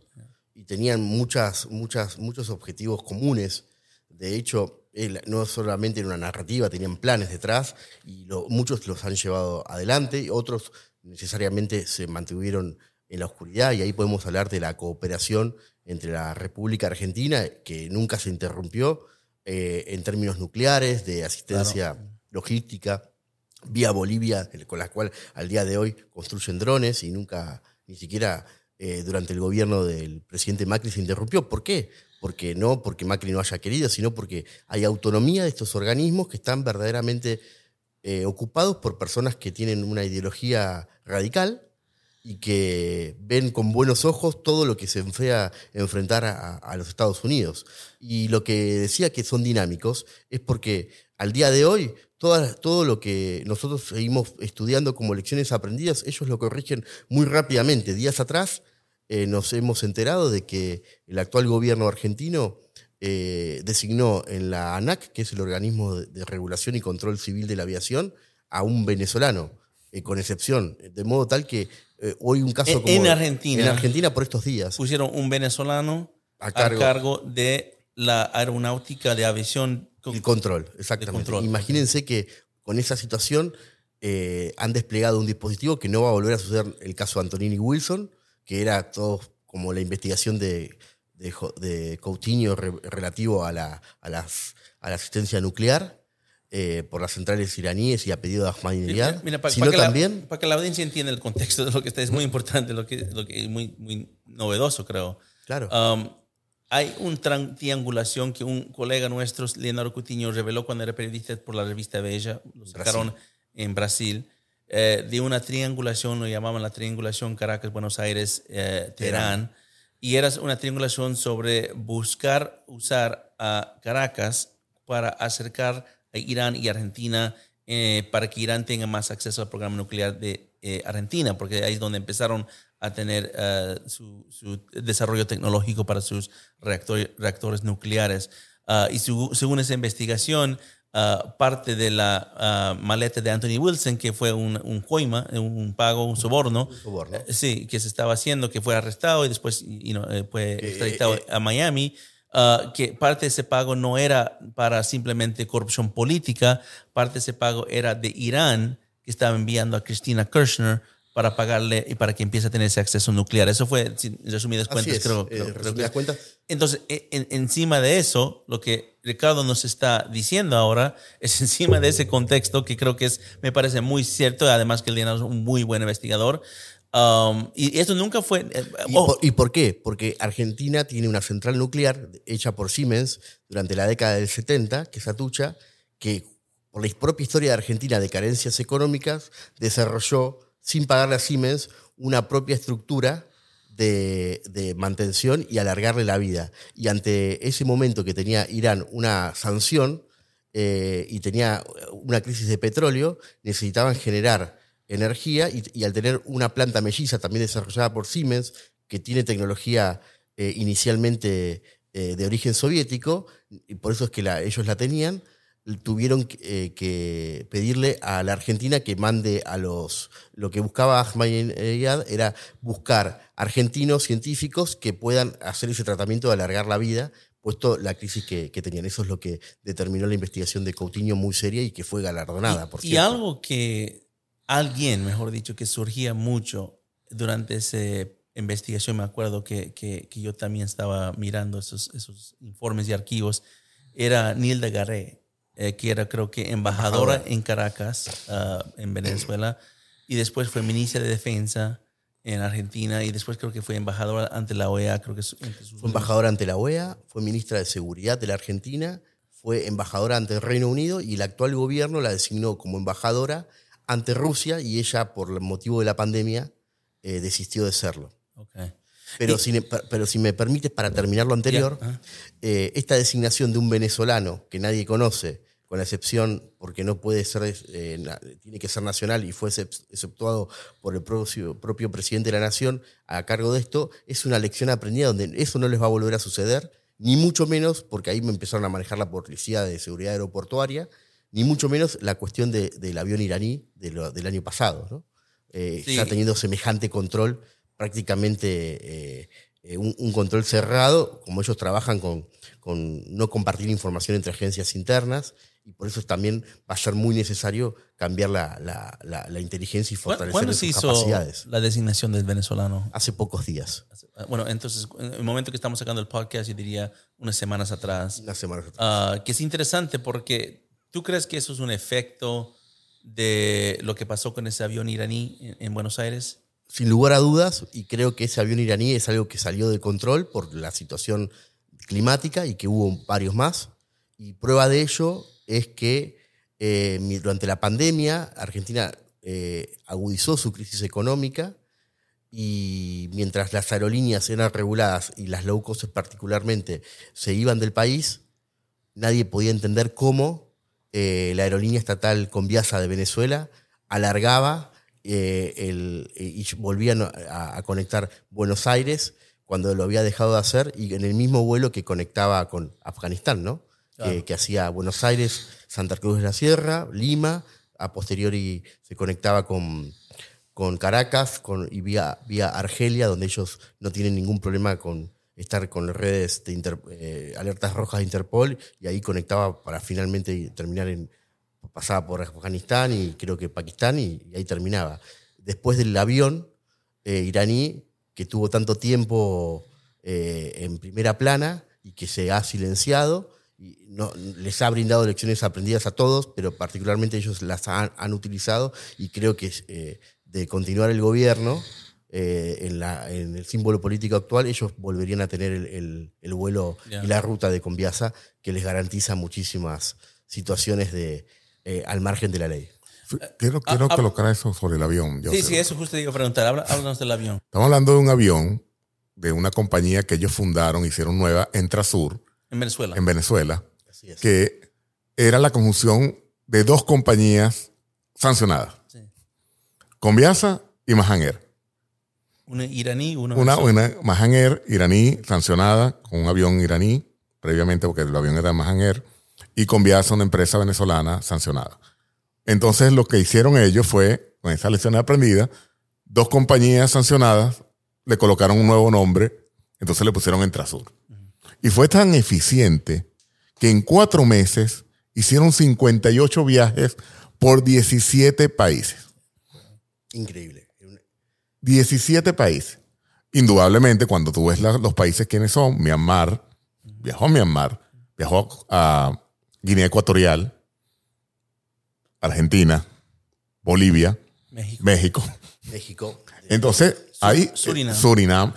y tenían muchas, muchas, muchos objetivos comunes. De hecho, no solamente en una narrativa, tenían planes detrás y lo- muchos los han llevado adelante y otros necesariamente se mantuvieron en la oscuridad y ahí podemos hablar de la cooperación entre la República Argentina, que nunca se interrumpió eh, en términos nucleares, de asistencia logística, vía Bolivia, con la cual al día de hoy construyen drones y nunca, ni siquiera eh, durante el gobierno del presidente Macri se interrumpió. ¿Por qué? Porque no porque Macri no haya querido, sino porque hay autonomía de estos organismos que están verdaderamente eh, ocupados por personas que tienen una ideología radical y que ven con buenos ojos todo lo que se enfrea enfrentar a, los Estados Unidos. Y lo que decía que son dinámicos es porque al día de hoy todo lo que nosotros seguimos estudiando como lecciones aprendidas, ellos lo corrigen muy rápidamente. Días atrás eh, nos hemos enterado de que el actual gobierno argentino eh, designó en la ANAC, que es el organismo de regulación y control civil de la aviación, a un venezolano, eh, con excepción, de modo tal que eh, hoy un caso En- como en Argentina. en Argentina por estos días, Pusieron un venezolano A a cargo. de la aeronáutica de aviación. el control, exactamente. control. Imagínense que con esa situación eh, han desplegado un dispositivo que no va a volver a suceder el caso de Antonini Wilson, que era todo como la investigación de, de, Coutinho re- relativo a la, a, las, a la asistencia nuclear eh, por las centrales iraníes y a pedido de Ahmadinejad, Mira, para, sino que la, también para que la audiencia entienda el contexto de lo que está, es muy importante, lo que, lo que es muy, muy novedoso, creo. Claro. Um, hay una triangulación que un colega nuestro, Leonardo Coutinho, reveló cuando era periodista por la revista Bella, lo sacaron en Brasil, eh, de una triangulación, lo llamaban la triangulación Caracas, Buenos Aires, eh, Teherán, y era una triangulación sobre buscar usar a Caracas para acercar Irán y Argentina eh, para que Irán tenga más acceso al programa nuclear de eh, Argentina, porque ahí es donde empezaron a tener eh, su, su desarrollo tecnológico para sus reactor- reactores nucleares. Ah, y su- según esa investigación, ah, parte de la ah, maleta de Anthony Wilson, que fue un, un coima, un pago, un soborno, soborno. eh, sí, que se estaba haciendo, que fue arrestado y después y, you know, eh, fue extraditado eh, a Miami, ah, que parte de ese pago no era para simplemente corrupción política, parte de ese pago era de Irán, que estaba enviando a Cristina Kirchner para pagarle y para que empiece a tener ese acceso nuclear. Eso fue, sin resumidas cuentas, es, creo. eh, creo- creo resumidas que- cuentas. entonces, e- en- encima de eso, lo que Ricardo nos está diciendo ahora es [laughs] encima de ese contexto que creo que es, me parece muy cierto, además que él es un muy buen investigador. Um, y esto nunca fue... eh, ¿Y, oh, por, y por qué? Porque Argentina tiene una central nuclear hecha por Siemens durante la década del 70, que es Atucha, que por la propia historia de Argentina de carencias económicas, desarrolló, sin pagarle a Siemens, una propia estructura de, de mantención y alargarle la vida. Y ante ese momento que tenía Irán una sanción eh, y tenía una crisis de petróleo, necesitaban generar energía y, y al tener una planta melliza también desarrollada por Siemens, que tiene tecnología eh, inicialmente eh, de origen soviético, y por eso es que la- ellos la tenían, tuvieron que, eh, que pedirle a la Argentina que mande a los... Lo que buscaba Ahmadinejad era buscar argentinos científicos que puedan hacer ese tratamiento de alargar la vida, puesto la crisis que, que tenían. Eso es lo que determinó la investigación de Coutinho muy seria y que fue galardonada, por y algo que alguien, mejor dicho, que surgía mucho durante esa investigación, me acuerdo que, que- que yo también estaba mirando esos, esos informes y archivos, era Nilda Garré, eh, que era creo que embajadora en Caracas, ah, en Venezuela, y después fue ministra de Defensa en Argentina, y después creo que fue embajadora ante la OEA, creo que entre sus Fue embajadora ante la OEA, fue ministra de Seguridad de la Argentina, fue embajadora ante el Reino Unido y el actual gobierno la designó como embajadora ante Rusia y ella, por el motivo de la pandemia, eh, desistió de serlo. Ok. Pero, Y- si, pero si me permites, para terminar lo anterior, ajá. eh, esta designación de un venezolano que nadie conoce, con la excepción porque no puede ser, eh, na- tiene que ser nacional y fue excep- exceptuado por el propio, propio presidente de la nación a cargo de esto, es una lección aprendida donde eso no les va a volver a suceder, ni mucho menos, porque ahí me empezaron a manejar la policía de seguridad aeroportuaria, ni mucho menos la cuestión de- del avión iraní de lo- del año pasado. ¿no? Eh, Sí. Está teniendo semejante control, prácticamente eh, eh, un, un control cerrado, como ellos trabajan con, con no compartir información entre agencias internas, y por eso también va a ser muy necesario cambiar la, la- la- la inteligencia y ¿Cu- fortalecer ¿Cuándo sus se hizo capacidades. la designación del venezolano? Hace pocos días, Bueno, entonces, en el momento que estamos sacando el podcast, yo diría unas semanas atrás, unas semanas atrás. ah, que es interesante porque tú crees que eso es un efecto de lo que pasó con ese avión iraní en, en Buenos Aires. Sin lugar a dudas, y creo que ese avión iraní es algo que salió de control por la situación climática y que hubo varios más. Y prueba de ello es que eh, durante la pandemia Argentina eh, agudizó su crisis económica y mientras las aerolíneas eran reguladas y las low cost particularmente se iban del país, nadie podía entender cómo eh, la aerolínea estatal Conviasa de Venezuela alargaba eh, el- y volvían a, a conectar Buenos Aires cuando lo había dejado de hacer y en el mismo vuelo que conectaba con Afganistán, ¿no? Que- que hacía Buenos Aires, Santa Cruz de la Sierra, Lima, a posteriori se conectaba con, con Caracas con, y vía, vía Argelia, donde ellos no tienen ningún problema con estar con redes de eh, alertas rojas de Interpol y ahí conectaba para finalmente terminar en, pasaba por Afganistán y creo que Pakistán y, y ahí terminaba. Después del avión eh, iraní que tuvo tanto tiempo eh, en primera plana y que se ha silenciado, y no, les ha brindado lecciones aprendidas a todos, pero particularmente ellos las han, han utilizado y creo que eh, de continuar el gobierno eh, en, la- en el símbolo político actual, ellos volverían a tener el, el- el vuelo Ya. y la ruta de Conviasa que les garantiza muchísimas situaciones de, eh, al margen de la ley. Quiero, quiero colocar eso sobre el avión. Sí, sí, eso justo te iba a preguntar. Habla- Háblanos del avión. Estamos hablando de un avión de una compañía que ellos fundaron, hicieron nueva, Entrasur, En Venezuela. en Venezuela, Así es. que era la conjunción de dos compañías sancionadas, Sí. Conviasa y Mahan Air. Una iraní, una, Una, una Mahan Air iraní sancionada con un avión iraní, previamente porque el avión era Mahan Air, y Conviasa, una empresa venezolana sancionada. Entonces lo que hicieron ellos fue, con esa lección aprendida, dos compañías sancionadas le colocaron un nuevo nombre, entonces le pusieron Entrasur. Y fue tan eficiente que en cuatro meses hicieron 58 viajes por 17 países. Increíble. Era una- 17 países. Indudablemente, cuando tú ves la- los países quiénes son, Myanmar, viajó a Myanmar, viajó a Guinea Ecuatorial, Argentina, Bolivia, México. México. México. Entonces, ahí Surinam. Surinam.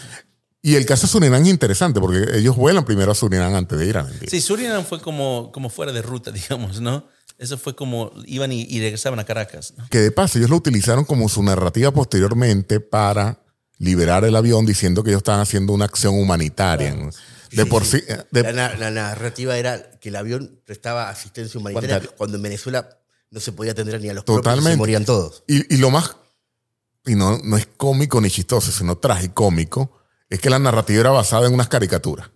Y el caso de Surinam es interesante porque ellos vuelan primero a Surinam antes de ir a Argentina. Sí, Surinam fue como, como fuera de ruta, [laughs] digamos, ¿no? Eso fue como iban y, y regresaban a Caracas. ¿no? Que de paso, ellos lo utilizaron como su narrativa posteriormente para liberar el avión diciendo que ellos estaban haciendo una acción humanitaria. De Sí, por sí. sí. de- La, na- la narrativa era que el avión prestaba asistencia humanitaria cuando en Venezuela no se podía atender ni a los Totalmente. se morían todos. Y, y lo más, y no, no es cómico ni chistoso, sino tragicómico, es que la narrativa era basada en unas caricaturas.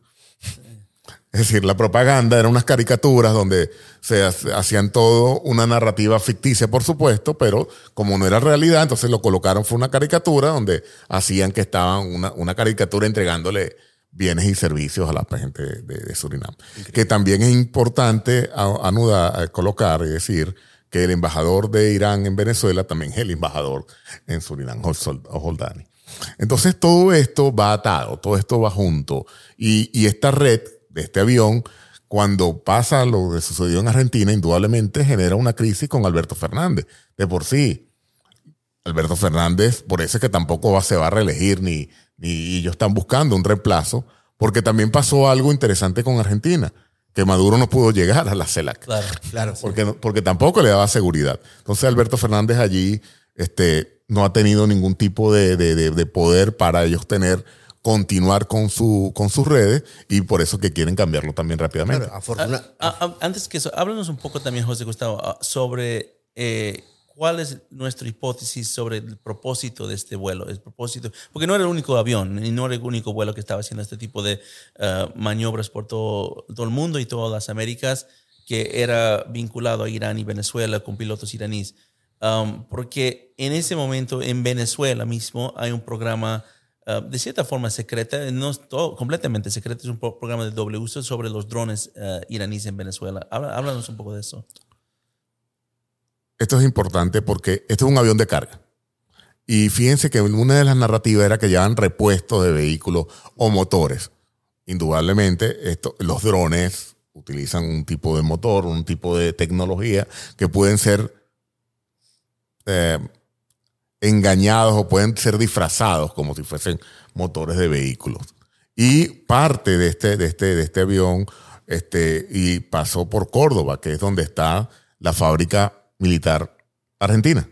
Es decir, la propaganda eran unas caricaturas donde se ha- hacían todo una narrativa ficticia, por supuesto, pero como no era realidad, entonces lo colocaron, fue una caricatura donde hacían que estaban una, una caricatura entregándole bienes y servicios a la gente de, de Surinam. Que también es importante anudar, colocar y decir que el embajador de Irán en Venezuela también es el embajador en Surinam, Hol- Holdani. Entonces todo esto va atado, todo esto va junto. Y, y esta red de este avión, cuando pasa lo que sucedió en Argentina, indudablemente genera una crisis con Alberto Fernández. De por sí, Alberto Fernández, por eso es que tampoco va- se va a reelegir, ni, ni ellos están buscando un reemplazo, porque también pasó algo interesante con Argentina, que Maduro no pudo llegar a la CELAC. Claro. Claro. Porque, porque tampoco le daba seguridad. Entonces Alberto Fernández allí este, no ha tenido ningún tipo de, de- de- de poder para ellos tener, continuar con, su, con sus redes y por eso que quieren cambiarlo también rápidamente. Claro, afortuna- Ah, ah, antes que eso, háblanos un poco también, José Gustavo, ah, sobre eh, cuál es nuestra hipótesis sobre el propósito de este vuelo. El propósito, porque no era el único avión y no era el único vuelo que estaba haciendo este tipo de ah, maniobras por todo, todo el mundo y todas las Américas, que era vinculado a Irán y Venezuela con pilotos iraníes. Um, porque en ese momento en Venezuela mismo hay un programa uh, de cierta forma secreta, no completamente secreto, es un pro- programa de doble uso sobre los drones uh, iraníes en Venezuela. Habla- Háblanos un poco de eso. Esto es importante porque esto es un avión de carga. Y fíjense que una de las narrativas era que llevan repuestos de vehículos o motores. Indudablemente, esto, los drones utilizan un tipo de motor, un tipo de tecnología que pueden ser eh, engañados o pueden ser disfrazados como si fuesen motores de vehículos. Y parte de este, de este, de este avión este, y pasó por Córdoba, que es donde está la fábrica militar argentina.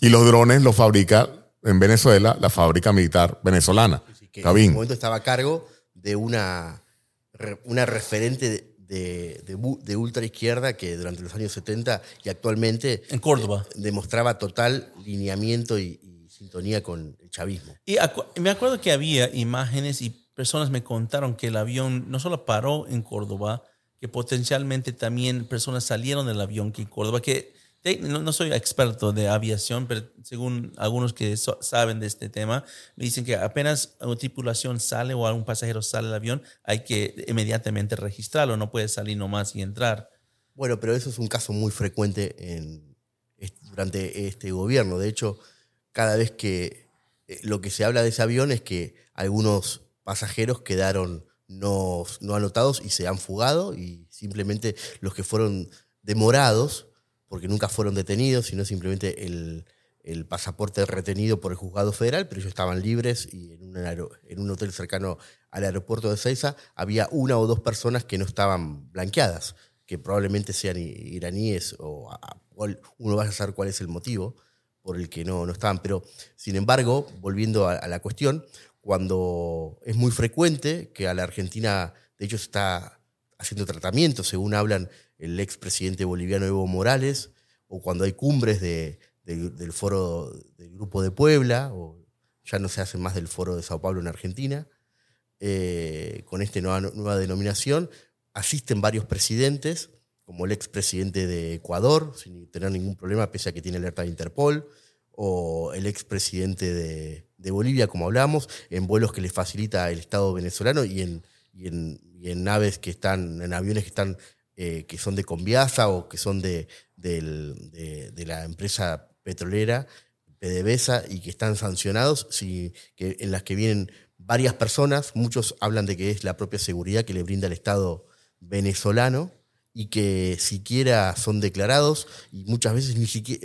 Y los drones los fabrica en Venezuela la fábrica militar venezolana, que en ese momento estaba a cargo de una, una referente de, de, de de ultra izquierda que durante los años 70 y actualmente En Córdoba. eh, demostraba total lineamiento y, y sintonía con el chavismo. Y acu- me acuerdo que había imágenes y personas me contaron que el avión no solo paró en Córdoba, que potencialmente también personas salieron del avión que en Córdoba, que no, soy experto de aviación, pero según algunos que saben de este tema, me dicen que apenas una tripulación sale o algún pasajero sale del avión, hay que inmediatamente registrarlo, no puede salir nomás y entrar. Bueno, pero eso es un caso muy frecuente durante este gobierno. De hecho, cada vez que eh, lo que se habla de ese avión es que algunos pasajeros quedaron no, no anotados y se han fugado y simplemente los que fueron demorados, porque nunca fueron detenidos, sino simplemente el, el pasaporte retenido por el juzgado federal, pero ellos estaban libres y en un, en un hotel cercano al aeropuerto de Ceiza había una o dos personas que no estaban blanqueadas, que probablemente sean iraníes o, uno vaya a saber cuál es el motivo por el que no, no estaban. Pero, sin embargo, volviendo a, a la cuestión, cuando es muy frecuente que a la Argentina, de hecho, está haciendo tratamiento, según hablan el expresidente boliviano Evo Morales, o cuando hay cumbres de- de- del foro del Grupo de Puebla, o ya no se hace más del foro de Sao Paulo en Argentina, eh, con esta nueva, denominación, asisten varios presidentes, como el expresidente de Ecuador, sin tener ningún problema, pese a que tiene alerta de Interpol, o el expresidente de, de Bolivia, como hablamos, en vuelos que les facilita el Estado venezolano y y en, y en naves que están, en aviones que están, eh, que son de Conviasa o que son de, de, la empresa petrolera PDVSA y que están sancionados, que, en las que vienen varias personas, muchos hablan de que es la propia seguridad que le brinda el Estado venezolano y que siquiera son declarados y muchas veces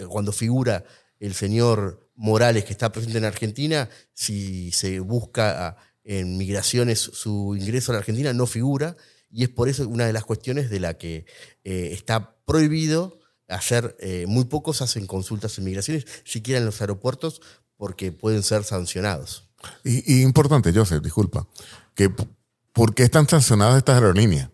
cuando figura el señor Morales que está presente en Argentina, si se busca ah, en migraciones su ingreso a la Argentina no figura y es por eso una de las cuestiones de la que eh, está prohibido hacer, eh, muy pocos hacen consultas en migraciones, siquiera en los aeropuertos, porque pueden ser sancionados. Y, y importante, Joseph, disculpa, que ¿por qué están sancionadas estas aerolíneas?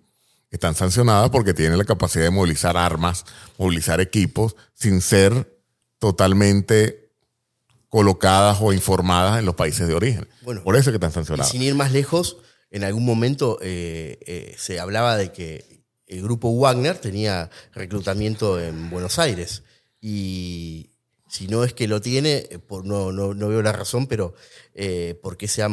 Están sancionadas porque tienen la capacidad de movilizar armas, movilizar equipos, sin ser totalmente colocadas o informadas en los países de origen. Bueno, Por eso es que están Y sancionadas. sin ir más lejos, en algún momento eh, eh, se hablaba de que el grupo Wagner tenía reclutamiento en Buenos Aires. Y si no es que lo tiene, eh, no, veo la razón, pero ¿por qué se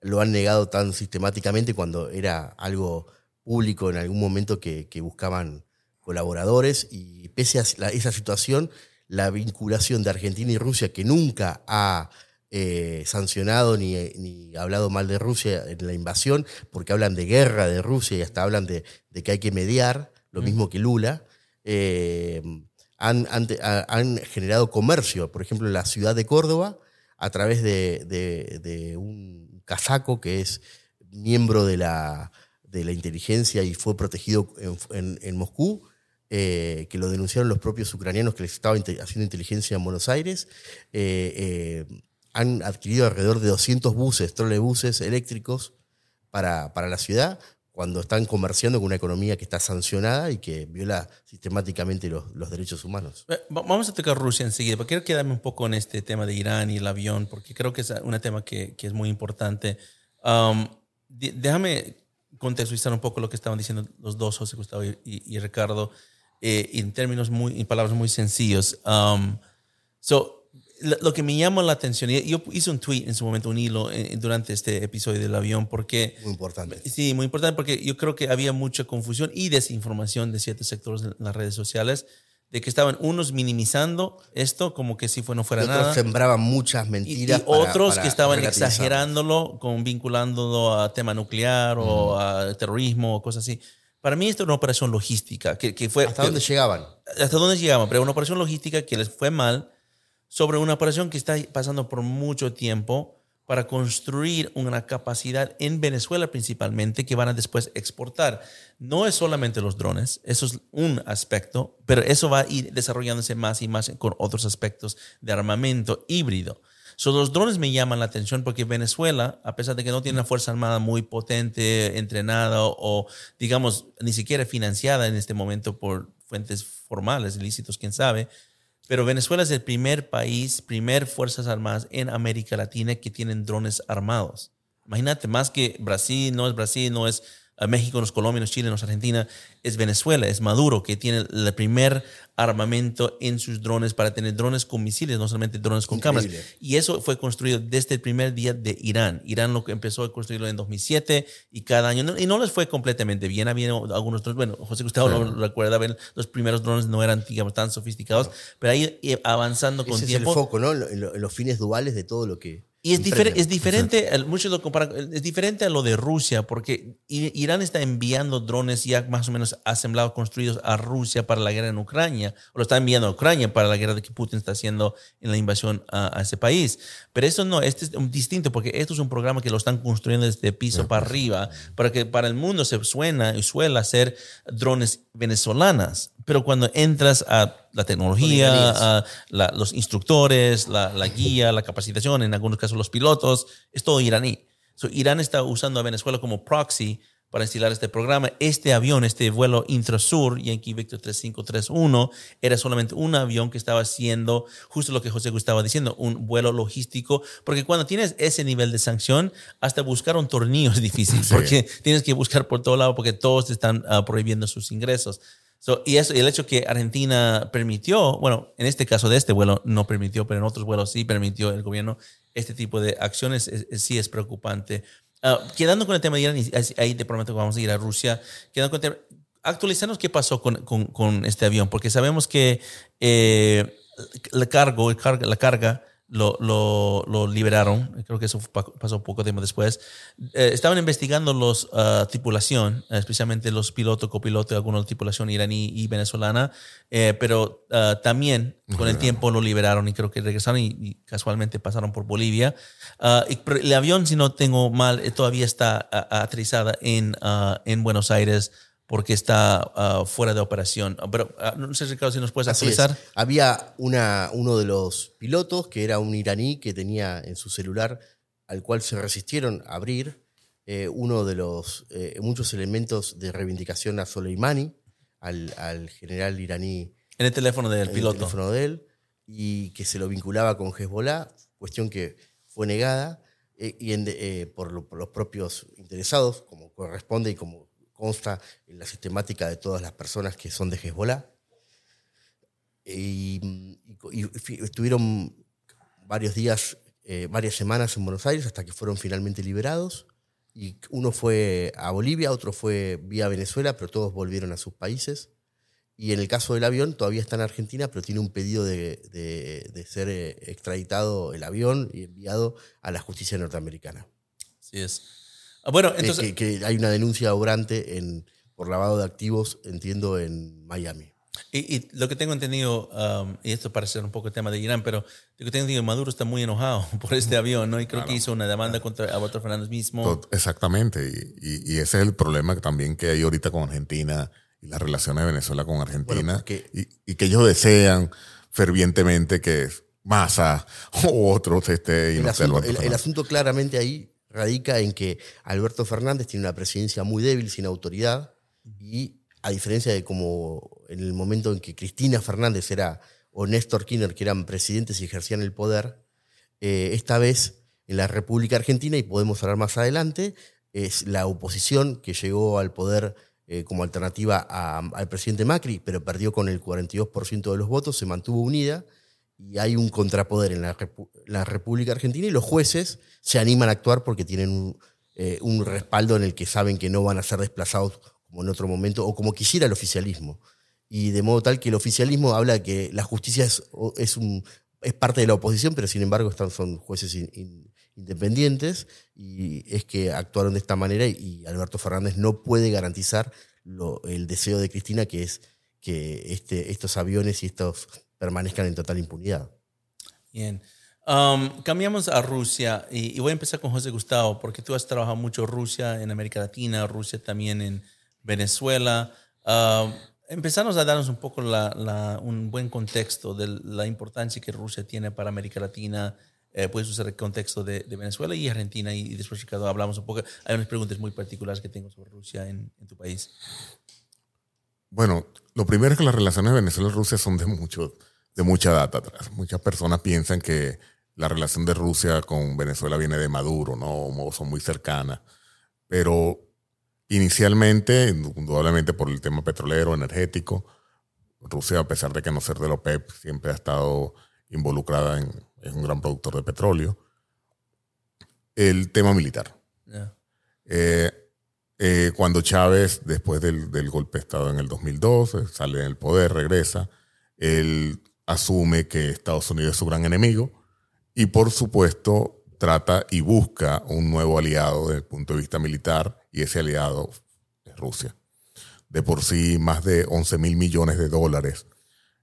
lo han negado tan sistemáticamente cuando era algo público en algún momento que, buscaban colaboradores? Y pese a esa situación, la vinculación de Argentina y Rusia, que nunca ha eh, sancionado ni, ni hablado mal de Rusia en la invasión, porque hablan de guerra de Rusia y hasta hablan de, de que hay que mediar, lo mismo que Lula, eh, han, han han generado comercio, por ejemplo, en la ciudad de Córdoba, a través de, de- de un casaco que es miembro de la, de la inteligencia y fue protegido en, en- en Moscú, eh, que lo denunciaron los propios ucranianos que les estaba haciendo inteligencia en Buenos Aires. Eh, eh, han adquirido alrededor de 200 buses, trolebuses eléctricos para, para la ciudad, cuando están comerciando con una economía que está sancionada y que viola sistemáticamente los, los derechos humanos. Eh, va- Vamos a tocar Rusia enseguida, pero quiero quedarme un poco en este tema de Irán y el avión, porque creo que es un tema que, que es muy importante. Um, déjame contextualizar un poco lo que estaban diciendo los dos, José Gustavo y Ricardo, eh, en términos muy, en palabras muy sencillos. Um, so, lo, que me llama la atención, y yo hice un tweet en su momento, un hilo eh, durante este episodio del avión, porque Muy importante. Sí, muy importante porque yo creo que había mucha confusión y desinformación de ciertos sectores en las redes sociales de que estaban unos minimizando esto como que si fue, no Y fuera otros nada. sembraban muchas Y, y mentiras. para- otros para que estaban exagerándolo, con vinculándolo a tema nuclear o a terrorismo o cosas así. Para mí esto es una operación logística que, que fue... ¿Hasta dónde llegaban? hasta dónde llegaban, pero una operación logística que les fue mal sobre una operación que está pasando por mucho tiempo para construir una capacidad en Venezuela principalmente que van a después exportar. No es solamente los drones, eso es un aspecto, pero eso va a ir desarrollándose más y más con otros aspectos de armamento híbrido. So, los drones me llaman la atención porque Venezuela, a pesar de que no tiene una fuerza armada muy potente, entrenada o, digamos, ni siquiera financiada en este momento por fuentes formales, ilícitos, quién sabe, pero Venezuela es el primer país, primer fuerzas armadas en América Latina que tienen drones armados. Imagínate, más que Brasil, no es Brasil, no es México, no es Colombia, no es Chile, no es Argentina, es Venezuela, es Maduro, que tiene el primer armamento en sus drones para tener drones con misiles, no solamente drones con cámaras. Y eso fue construido desde el primer día de Irán. Irán lo que empezó a construirlo en 2007 y cada año, no- y no les fue completamente bien. Había algunos drones, bueno, José Gustavo lo recuerda, ver, los primeros drones no eran, digamos, tan sofisticados, pero ahí eh, avanzando con Ese tiempo. es el foco, ¿no? Los fines duales de todo lo que. Y es, difer- es diferente, el- muchos lo comparan, es diferente a lo de Rusia, porque Irán está enviando drones ya más o menos asemblados, construidos a Rusia para la guerra en Ucrania, o lo está enviando a Ucrania para la guerra que Putin está haciendo en la invasión a, a ese país. Pero eso no, este es un distinto, porque esto es un programa que lo están construyendo desde piso para arriba, para que para el mundo se suena y suele hacer drones venezolanas, pero cuando entras a la tecnología, a la- los instructores, la, la guía, la capacitación, en algunos casos los pilotos, es todo iraní. So, Irán está usando a Venezuela como proxy para instalar este programa. Este avión, este vuelo Intrasur, Yankee Victor 3531, era solamente un avión que estaba haciendo justo lo que José Gustavo estaba diciendo, un vuelo logístico, porque cuando tienes ese nivel de sanción, hasta buscar un tornillo es difícil, porque tienes que buscar por todo lado porque todos te están ah, prohibiendo sus ingresos. So, y, eso, y el hecho que Argentina permitió, bueno, en este caso de este vuelo no permitió, pero en otros vuelos sí permitió el gobierno este tipo de acciones, es- es- sí es preocupante. Ah, quedando con el tema de Irán, ahí te prometo que vamos a ir a Rusia, quedando con el tema, actualizarnos qué pasó con, con- con este avión, porque sabemos que eh, la, cargo, el carga, la carga lo, lo, lo liberaron, creo que eso pa- pasó poco tiempo después. Eh, estaban investigando los ah, tripulación, especialmente los pilotos, copilotos, algunos de tripulación iraní y venezolana, eh, pero ah, también con el tiempo lo liberaron y creo que regresaron y, y casualmente pasaron por Bolivia. Ah, y- el avión, si no tengo mal, eh, todavía está aterrizada en, en Buenos Aires porque está ah, fuera de operación. Ah, Pero ah, no sé, Ricardo, si nos puedes actualizar. Había una, uno de los pilotos que era un iraní que tenía en su celular, al cual se resistieron a abrir, eh, uno de los eh, muchos elementos de reivindicación a Soleimani, al, al general iraní En el teléfono del el piloto. teléfono de él, y que se lo vinculaba con Hezbollah, cuestión que fue negada eh, y en de- por, lo- por los propios interesados, como corresponde y como consta en la sistemática de todas las personas que son de Hezbollah. Y, fi- estuvieron varios días, eh, varias semanas en Buenos Aires hasta que fueron finalmente liberados. Y uno fue a Bolivia, otro fue vía Venezuela, pero todos volvieron a sus países. Y en el caso del avión, todavía está en Argentina, pero tiene un pedido de, de- de ser eh, extraditado el avión y enviado a la justicia norteamericana. Así es. Ah, bueno, Eh, entonces, que, que hay una denuncia obrante en, por lavado de activos, entiendo, en Miami. y, y lo que tengo entendido, um, y esto parece ser un poco el tema de Irán, pero lo que tengo entendido, Maduro está muy enojado [laughs] por este avión, ¿no? Y creo que hizo una demanda contra Alberto Fernández mismo. Tot- Exactamente, y, y- y ese es el problema también que hay ahorita con Argentina y las relaciones de Venezuela con Argentina, Bueno, y, y que ellos desean fervientemente que Massa [laughs] o otros esté El no asunto, el- el asunto claramente ahí radica en que Alberto Fernández tiene una presidencia muy débil, sin autoridad, y a diferencia de como en el momento en que Cristina Fernández era o Néstor Kirchner, que eran presidentes y ejercían el poder, eh, esta vez en la República Argentina, y podemos hablar más adelante, es la oposición que llegó al poder eh, como alternativa a- al presidente Macri, pero perdió con el 42% de los votos, se mantuvo unida y hay un contrapoder en la, la República Argentina y los jueces se animan a actuar porque tienen un, eh, un respaldo en el que saben que no van a ser desplazados como en otro momento o como quisiera el oficialismo. Y de modo tal que el oficialismo habla que la justicia es, es, un, es parte de la oposición, pero sin embargo están, son jueces in- in- independientes y es que actuaron de esta manera y, Alberto Fernández no puede garantizar el deseo de Cristina que es que este, estos aviones y estos permanezcan en total impunidad. Bien. Um, cambiamos a Rusia y, y voy a empezar con José Gustavo, porque tú has trabajado mucho Rusia en América Latina, Rusia también en Venezuela. Um, empezarnos a darnos un poco la- la- un buen contexto de la importancia que Rusia tiene para América Latina. Eh, puedes usar el contexto de, de Venezuela y Argentina y, y después, Ricardo, hablamos un poco. Hay unas preguntas muy particulares que tengo sobre Rusia en, en tu país. Bueno, lo primero es que las relaciones de Venezuela y Rusia son de mucho, de mucha data atrás. Muchas personas piensan que la relación de Rusia con Venezuela viene de Maduro, ¿no? O son muy cercanas. Pero inicialmente, indudablemente por el tema petrolero, energético, Rusia, a pesar de que no ser de la OPEP, siempre ha estado involucrada en, es un gran productor de petróleo. El tema militar. Eh, eh, cuando Chávez, después del, del golpe de Estado en el 2012, sale del poder, regresa, él asume que Estados Unidos es su gran enemigo y por supuesto trata y busca un nuevo aliado desde el punto de vista militar y ese aliado es Rusia. De por sí, más de 11 mil millones de dólares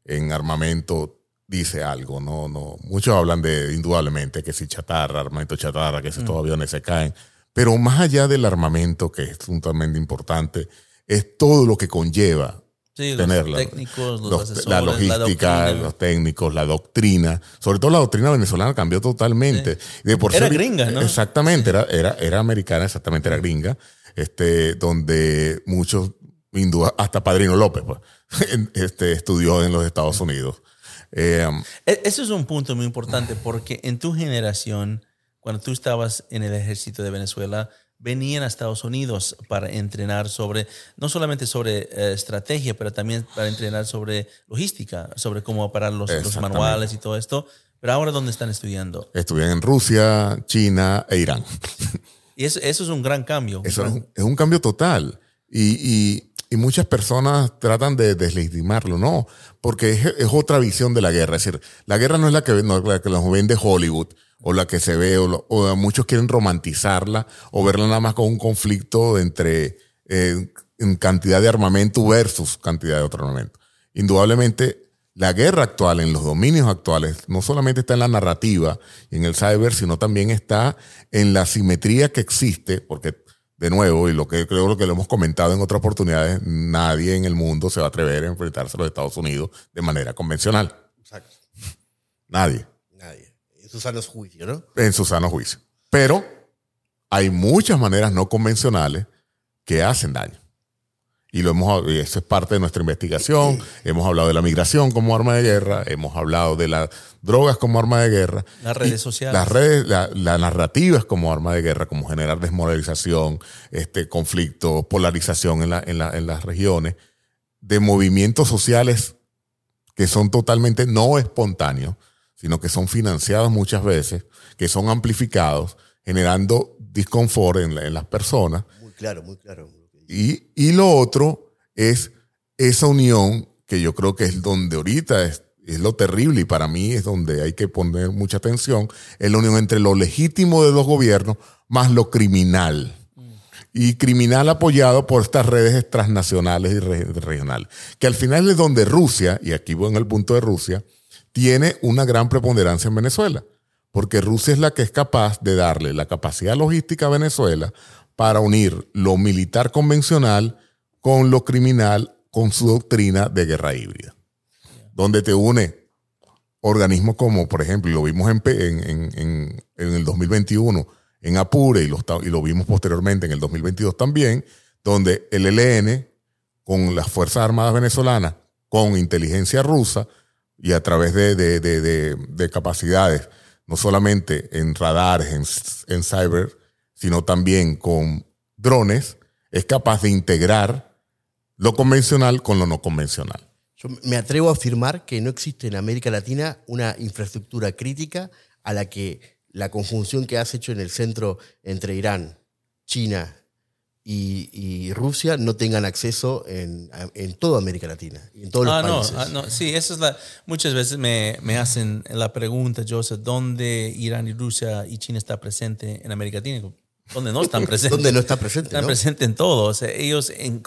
en armamento dice algo, no, no. Muchos hablan de, indudablemente, que si chatarra, armamento chatarra, que si estos aviones se caen. Pero más allá del armamento, que es sumamente importante, es todo lo que conlleva Sí, los tenerla. técnicos, los Los- asesores, la logística, los técnicos, la doctrina. Sobre todo la doctrina venezolana cambió totalmente. Y de por Era ser- gringa, ¿no? Exactamente, era, era, era americana, exactamente, era gringa. Este, donde muchos, duda, hasta Padrino López, pues, [laughs] este, estudió en los Estados Unidos. Eh, E- Eso es un punto muy importante porque en tu generación, cuando tú estabas en el ejército de Venezuela, venían a Estados Unidos para entrenar sobre, no solamente sobre eh, estrategia, pero también para entrenar sobre logística, sobre cómo operar los, los manuales y todo esto. Pero ahora, ¿dónde están estudiando? estudian en Rusia, China e Irán. Y eso, eso es un gran cambio. Eso es un, es un cambio total. Y, y- y muchas personas tratan de deslegitimarlo, no, porque es, es otra visión de la guerra. Es decir, la guerra no es la que, no la que nos vende Hollywood o la que se ve, o, lo- o muchos quieren romantizarla o verla nada más como un conflicto entre eh, en cantidad de armamento versus cantidad de otro armamento. Indudablemente, la guerra actual, en los dominios actuales, no solamente está en la narrativa y en el cyber, sino también está en la simetría que existe, porque de nuevo, y lo que creo lo que lo hemos comentado en otras oportunidades, nadie en el mundo se va a atrever a enfrentarse a los Estados Unidos de manera convencional. Exacto. Nadie, Sus sanos juicios, ¿no? en su sano juicio. Pero hay muchas maneras no convencionales que hacen daño. Y lo hemos, y eso es parte de nuestra investigación. Hemos hablado de la migración como arma de guerra, hemos hablado de las drogas como arma de guerra. Las redes sociales. Las redes, la, la narrativa es como arma de guerra, como generar desmoralización, este conflicto, polarización en, la- en, la- en las regiones, de movimientos sociales que son totalmente no espontáneos, sino que son financiados muchas veces, que son amplificados, generando disconfort en, la- en las personas. Muy claro, muy claro. Y, y lo otro es esa unión que yo creo que es donde ahorita es, es lo terrible y para mí es donde hay que poner mucha atención, es la unión entre lo legítimo de los gobiernos más lo criminal. Y criminal apoyado por estas redes transnacionales y re- regionales. Que al final es donde Rusia, y aquí voy en el punto de Rusia, tiene una gran preponderancia en Venezuela. Porque Rusia es la que es capaz de darle la capacidad logística a Venezuela para unir lo militar convencional con lo criminal, con su doctrina de guerra híbrida. Donde te une organismos como, por ejemplo, lo vimos en, en, en- en- el 2021 en Apure y lo, y lo vimos posteriormente en el 2022 también, donde el ELN con las Fuerzas Armadas venezolanas, con inteligencia rusa y a través de, de- de- de- de capacidades, no solamente en radares, en, en cyber, sino también con drones, es capaz de integrar lo convencional con lo no convencional. Yo me atrevo a afirmar que no existe en América Latina una infraestructura crítica a la que la conjunción que has hecho en el centro entre Irán, China y, y Rusia no tengan acceso en, en toda América Latina en todos los Ah, no, países. ah, no, sí, esa es la. Muchas veces me, me hacen la pregunta, Joseph, ¿dónde Irán y Rusia y China está presente en América Latina? ¿Dónde no están [laughs] presentes? ¿Dónde no está presente? Están no? presentes en todo. O sea, ellos en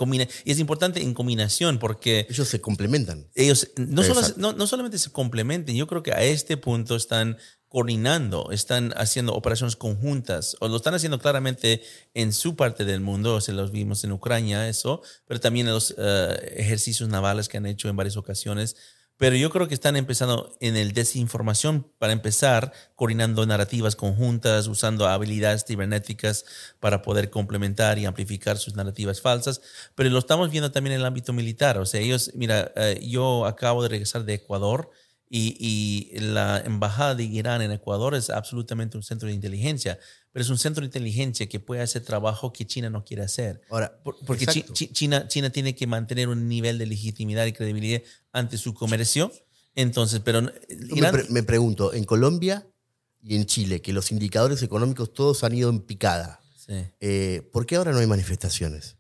y es importante en combinación porque Ellos se complementan. ellos no, solo- no, no solamente se complementen, yo creo que a este punto están coordinando, están haciendo operaciones conjuntas, o lo están haciendo claramente en su parte del mundo, se los vimos en Ucrania, eso, pero también en los eh, ejercicios navales que han hecho en varias ocasiones. Pero yo creo que están empezando en el desinformación para empezar, coordinando narrativas conjuntas, usando habilidades cibernéticas para poder complementar y amplificar sus narrativas falsas. Pero lo estamos viendo también en el ámbito militar. O sea, ellos, mira, eh, yo acabo de regresar de Ecuador y, y la embajada de Irán en Ecuador es absolutamente un centro de inteligencia, pero es un centro de inteligencia que puede hacer trabajo que China no quiere hacer. Ahora, Por- Porque Chi-. Chi- China, China tiene que mantener un nivel de legitimidad y credibilidad ante su comercio. Entonces, pero me, Irán, pre- me pregunto, en Colombia y en Chile, que los indicadores económicos todos han ido en picada, sí, eh, ¿por qué ahora no hay manifestaciones?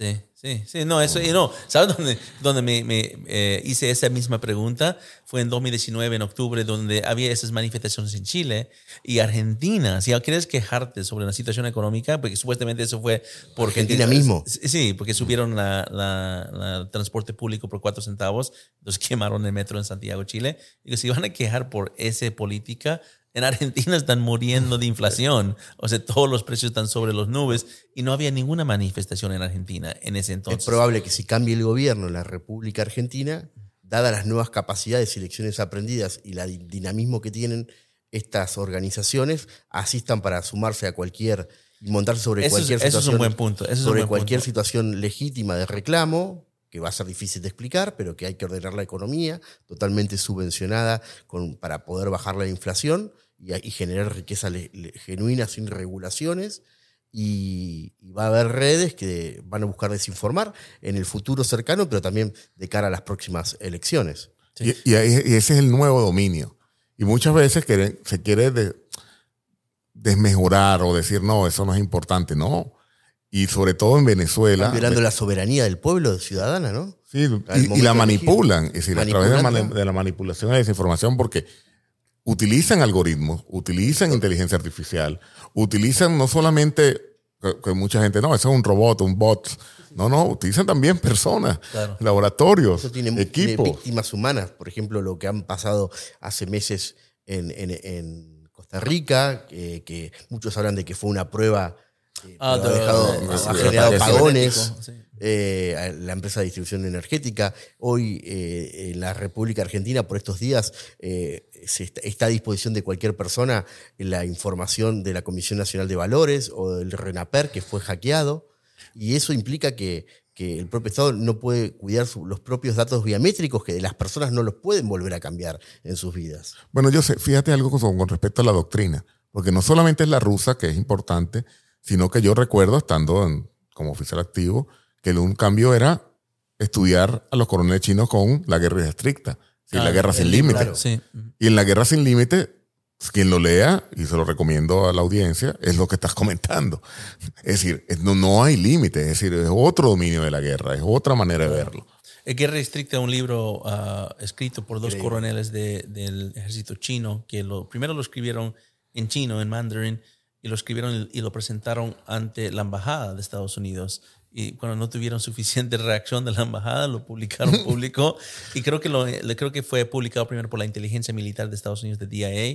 Sí, sí, sí, no, eso, y no, ¿sabes dónde, dónde me, me, eh, hice esa misma pregunta? Fue en 2019, en octubre, donde había esas manifestaciones en Chile y Argentina. Si quieres quejarte sobre la situación económica, porque supuestamente eso fue porque... Argentina mismo. Sí, porque subieron la, la- la transporte público por cuatro centavos, entonces [laughs] quemaron el metro en Santiago, Chile. Digo, si van a quejar por esa política, En Argentina están muriendo de inflación, o sea, todos los precios están sobre las nubes y no había ninguna manifestación en Argentina en ese entonces. Es probable que si cambie el gobierno en la República Argentina, dadas las nuevas capacidades y lecciones aprendidas y el dinamismo que tienen estas organizaciones, asistan para sumarse a cualquier y montarse sobre Eso es- cualquier eso es un situación, buen punto, eso es un sobre buen cualquier punto. situación legítima de reclamo que va a ser difícil de explicar, pero que hay que ordenar la economía, totalmente subvencionada con, para poder bajar la inflación y, y generar riqueza le- le- genuina sin regulaciones. Y, y va a haber redes que van a buscar desinformar en el futuro cercano, pero también de cara a las próximas elecciones. Y, y y ese es el nuevo dominio. Y muchas veces se quiere de- desmejorar o decir, no, eso no es importante. No. Y sobre todo en Venezuela. Están violando la soberanía del pueblo ciudadana, ¿no? Sí, y- la de manipulan, es decir, a través de, la de manipulación la desinformación, porque utilizan algoritmos, utilizan inteligencia artificial, utilizan no solamente que, que mucha gente, no, eso es un robot, un bot. No, no, utilizan también personas, Claro. laboratorios, Eso tiene, tiene equipos. víctimas humanas. Por ejemplo, lo que han pasado hace meses en, en- en Costa Rica, que muchos hablan de que fue una prueba. Eh, Ah, ha, de- dejado- de- ha de- generado sí. eh, a la empresa de distribución energética. Hoy eh, en la República Argentina, por estos días, eh, se está, está a disposición de cualquier persona la información de la Comisión Nacional de Valores o del RENAPER que fue hackeado. Y eso implica que, que el propio Estado no puede cuidar su- los propios datos biométricos, que las personas no los pueden volver a cambiar en sus vidas. Bueno, yo sé, fíjate algo con, con respecto a la doctrina, porque no solamente es la rusa, que es importante, sino que yo recuerdo, estando en- como oficial activo, que un cambio era estudiar a los coroneles chinos con la guerra estricta, sí, la guerra sin el límite. claro. Sí. Y en la guerra sin límite, quien lo lea, y se lo recomiendo a la audiencia, es lo que estás comentando. Es decir, es- no, no hay límite, es decir, es otro dominio de la guerra, es otra manera de verlo. El Guerra Estricta, un libro ah, escrito por dos Increíble. coroneles de- del ejército chino, que lo, primero lo escribieron en chino, en mandarín, y lo escribieron y lo presentaron ante la embajada de Estados Unidos. Y cuando no tuvieron [laughs] suficiente reacción de la embajada, lo publicaron [laughs] público. y creo que, lo, creo que fue publicado primero por la inteligencia militar de Estados Unidos, de DIA,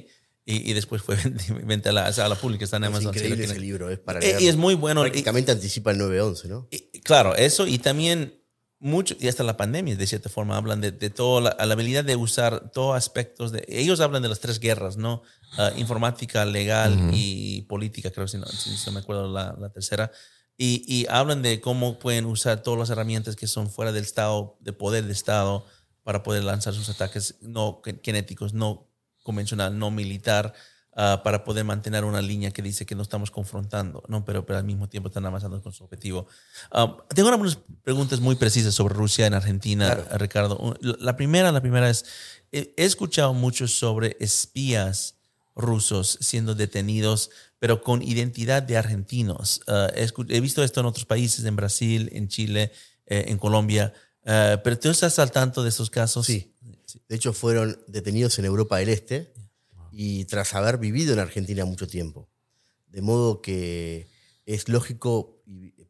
y, y después fue [laughs] venta a la, a la pública. Está en Es Amazon. si lo increíble ese quieren. libro, es para Eh, y leerlo. es muy bueno. Y- Prácticamente anticipa el 9-11, ¿no? y- claro, eso y también mucho, y hasta la pandemia, de cierta forma, hablan de, de toda la, la habilidad de usar todos aspectos de. Ellos hablan de las tres guerras, ¿no? Ah, informática, legal y política, creo, si no, si no me acuerdo la, la tercera. Y, y hablan de cómo pueden usar todas las herramientas que son fuera del Estado, de poder de Estado, para poder lanzar sus ataques no ki- kinéticos, no convencional, no militar, ah, para poder mantener una línea que dice que no estamos confrontando, ¿no? Pero, pero al mismo tiempo están avanzando con su objetivo. Ah, tengo algunas preguntas muy precisas sobre Rusia en Argentina, Claro. Ricardo. La primera, la primera es, he escuchado mucho sobre espías rusos siendo detenidos, pero con identidad de argentinos. Ah, he, he visto esto en otros países, en Brasil, en Chile, eh, en Colombia. Ah, pero tú estás al tanto de estos casos. Sí. De hecho, fueron detenidos en Europa del Este y tras haber vivido en Argentina mucho tiempo. De modo que es lógico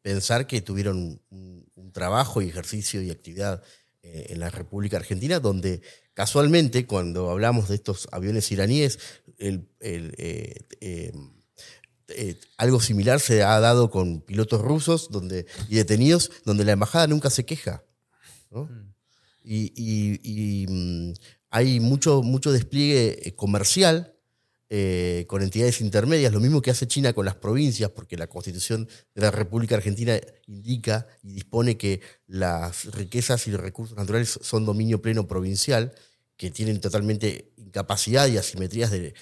pensar que tuvieron un, un trabajo y ejercicio y actividad eh, en la República Argentina, donde casualmente cuando hablamos de estos aviones iraníes, el- el, eh, eh, eh, algo similar se ha dado con pilotos rusos donde, y detenidos, donde la embajada nunca se queja. ¿no? Y, y- y, mm, hay mucho, mucho despliegue comercial eh, con entidades intermedias, lo mismo que hace China con las provincias, porque la constitución de la República Argentina indica y dispone que las riquezas y los recursos naturales son dominio pleno provincial, que tienen totalmente incapacidad y asimetrías de,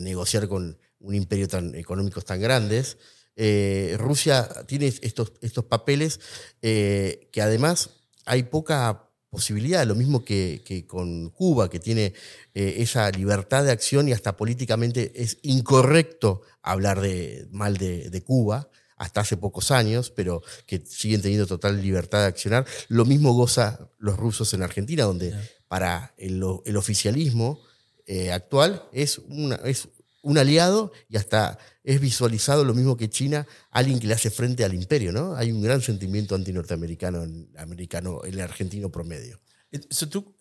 negociar con un imperio tan económicos tan grandes. Eh, Rusia tiene estos, estos papeles eh, que además hay poca posibilidad, lo mismo que, que con Cuba, que tiene eh, esa libertad de acción y hasta políticamente es incorrecto hablar de, mal de, de Cuba, hasta hace pocos años, pero que siguen teniendo total libertad de accionar. Lo mismo goza los rusos en Argentina, donde para el, el oficialismo eh, actual es, una, es un aliado y hasta es visualizado lo mismo que China, alguien que le hace frente al imperio, ¿no? Hay un gran sentimiento antinorteamericano en, americano, el argentino promedio. So, tú,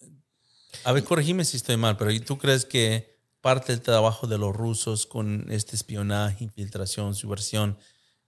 a ver, corregime si estoy mal, pero ¿tú crees que parte del trabajo de los rusos con este espionaje, infiltración, subversión,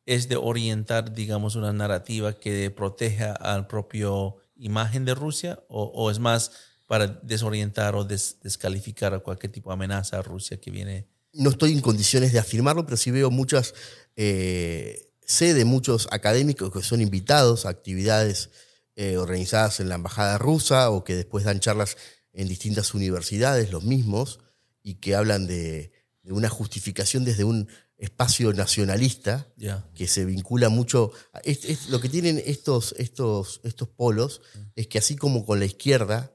es de orientar, digamos, una narrativa que proteja al propio imagen de Rusia o, es más para desorientar o descalificar a cualquier tipo de amenaza a Rusia que viene? No estoy en condiciones de afirmarlo, pero sí veo muchas, eh, sé de muchos académicos que son invitados a actividades eh, organizadas en la embajada rusa o que después dan charlas en distintas universidades, los mismos, y que hablan de, una justificación desde un espacio nacionalista que se vincula mucho. Es, lo que tienen estos, estos, estos polos es que así como con la izquierda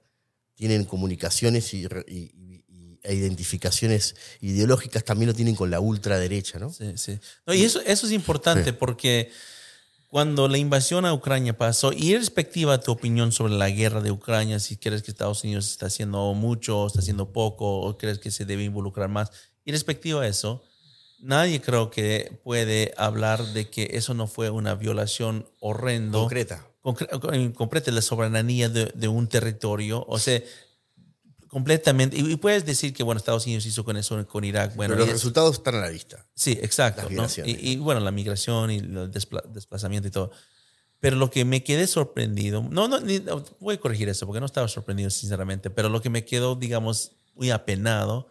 tienen comunicaciones y, e identificaciones ideológicas, también lo tienen con la ultraderecha, ¿no? Sí, sí. y eso, eso es importante porque cuando la invasión a Ucrania pasó, y respectiva a tu opinión sobre la guerra de Ucrania, si crees que Estados Unidos está haciendo mucho, está haciendo poco, o crees que se debe involucrar más, y respectiva a eso, nadie creo que puede hablar de que eso no fue una violación horrendo. Concreta. concreta la soberanía de, de, un territorio. O sea, completamente. Y, puedes decir que, bueno, Estados Unidos hizo con eso con Irak. Bueno, Pero los resultados están a la vista. Sí, exacto. Y, bueno, la migración y el desplazamiento y todo. Pero lo que me quedé sorprendido, no, no, voy a corregir eso porque no estaba sorprendido sinceramente, pero lo que me quedó, digamos, muy apenado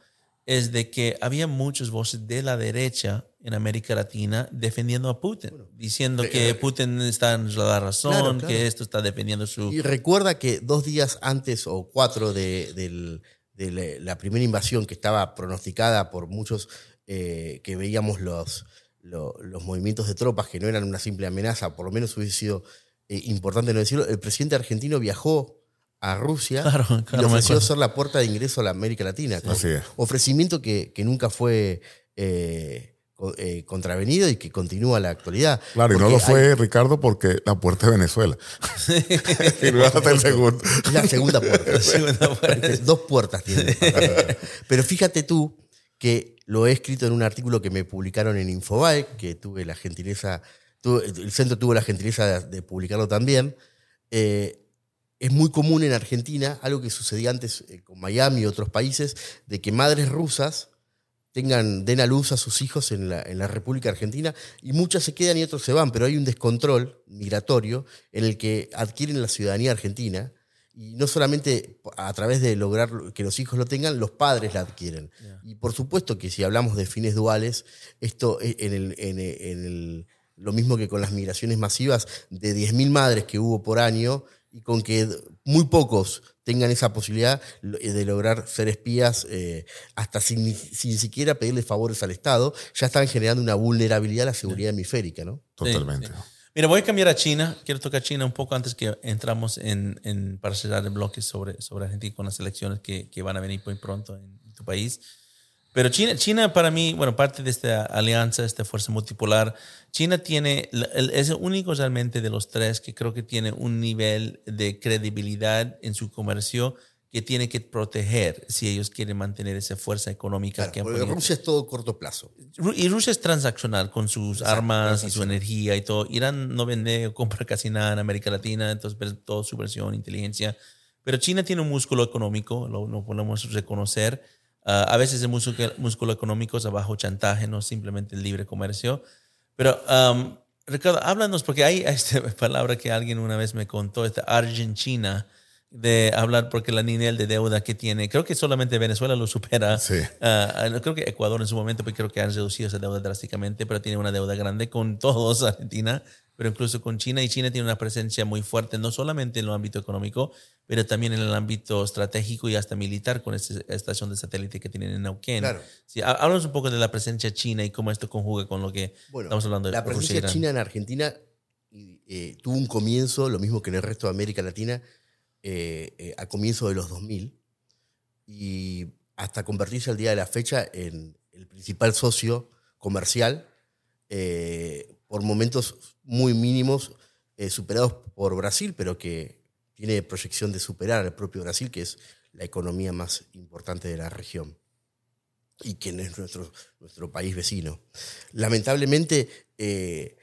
es de que había muchas voces de la derecha en América Latina defendiendo a Putin, diciendo que Putin está en la razón, que esto está defendiendo su... Y recuerda que dos días antes o cuatro de, la primera invasión que estaba pronosticada por muchos eh, que veíamos los, los, movimientos de tropas que no eran una simple amenaza, por lo menos hubiese sido eh, importante no decirlo, el presidente argentino viajó a Rusia [laughs] y le ofreció ser la puerta de ingreso a la América Latina. Ofrecimiento que, nunca fue eh, eh, contravenido y que continúa a la actualidad. Claro, y no lo fue, Ricardo, porque la puerta es Venezuela. [laughs] [laughs] y no el segundo. Es la segunda puerta. Dos puertas tiene. Pero fíjate tú que lo he escrito en un artículo que me publicaron en Infobae, que tuve la gentileza, el centro tuvo la gentileza de, publicarlo también. Eh, es muy común en Argentina, algo que sucedía antes eh, con Miami y otros países, de que madres rusas tengan, den a luz a sus hijos en la, en la República Argentina y muchas se quedan y otros se van, pero hay un descontrol migratorio en el que adquieren la ciudadanía argentina y no solamente a través de lograr que los hijos lo tengan, los padres la adquieren. Y por supuesto que si hablamos de fines duales, esto eh, en el, en el, lo mismo que con las migraciones masivas, de 10.000 madres que hubo por año, y con que muy pocos tengan esa posibilidad eh, de lograr ser espías eh, hasta sin, siquiera pedirle favores al Estado, ya están generando una vulnerabilidad a la seguridad hemisférica, ¿no? Totalmente. Mira, voy a cambiar a China. Quiero tocar China un poco antes que entramos en, en para cerrar el bloque sobre, sobre Argentina con las elecciones que, que van a venir muy pronto en tu país. Pero China, China para mí, bueno, parte de esta alianza, esta fuerza multipolar, China tiene, es el único realmente de los tres que creo que tiene un nivel de credibilidad en su comercio que tiene que proteger si ellos quieren mantener esa fuerza económica que Rusia es todo corto plazo. Y Rusia es transaccional con sus armas y su energía y todo. Irán no vende o [laughs] compra casi nada en América Latina, entonces todo su versión, inteligencia. Pero China tiene un músculo económico, lo, lo podemos reconocer Ah, a veces el músculo, músculo, económico es bajo chantaje, no simplemente el libre comercio. Pero, Ricardo, háblanos, porque hay esta [laughs] palabra que alguien una vez me contó, esta Argentina, de hablar porque la nivel de deuda que tiene, creo que solamente Venezuela lo supera. Sí. Ah, creo que Ecuador en su momento, pero creo que han reducido esa deuda drásticamente, pero tiene una deuda grande con todos, [laughs] Argentina pero incluso con China. Y China tiene una presencia muy fuerte, no solamente en el ámbito económico, pero también en el ámbito estratégico y hasta militar con esta estación de satélite que tienen en Neuquén. Claro. Sí, háblanos un poco de la presencia china y cómo esto conjuga con lo que estamos hablando de La presencia china en Argentina eh, tuvo un comienzo, lo mismo que en el resto de América Latina, eh, eh, a comienzo de los 2000, y hasta convertirse al día de la fecha en el principal socio comercial por momentos muy mínimos, eh, superados por Brasil, pero que tiene proyección de superar al propio Brasil, que es la economía más importante de la región y que es nuestro, nuestro país vecino. Lamentablemente, eh,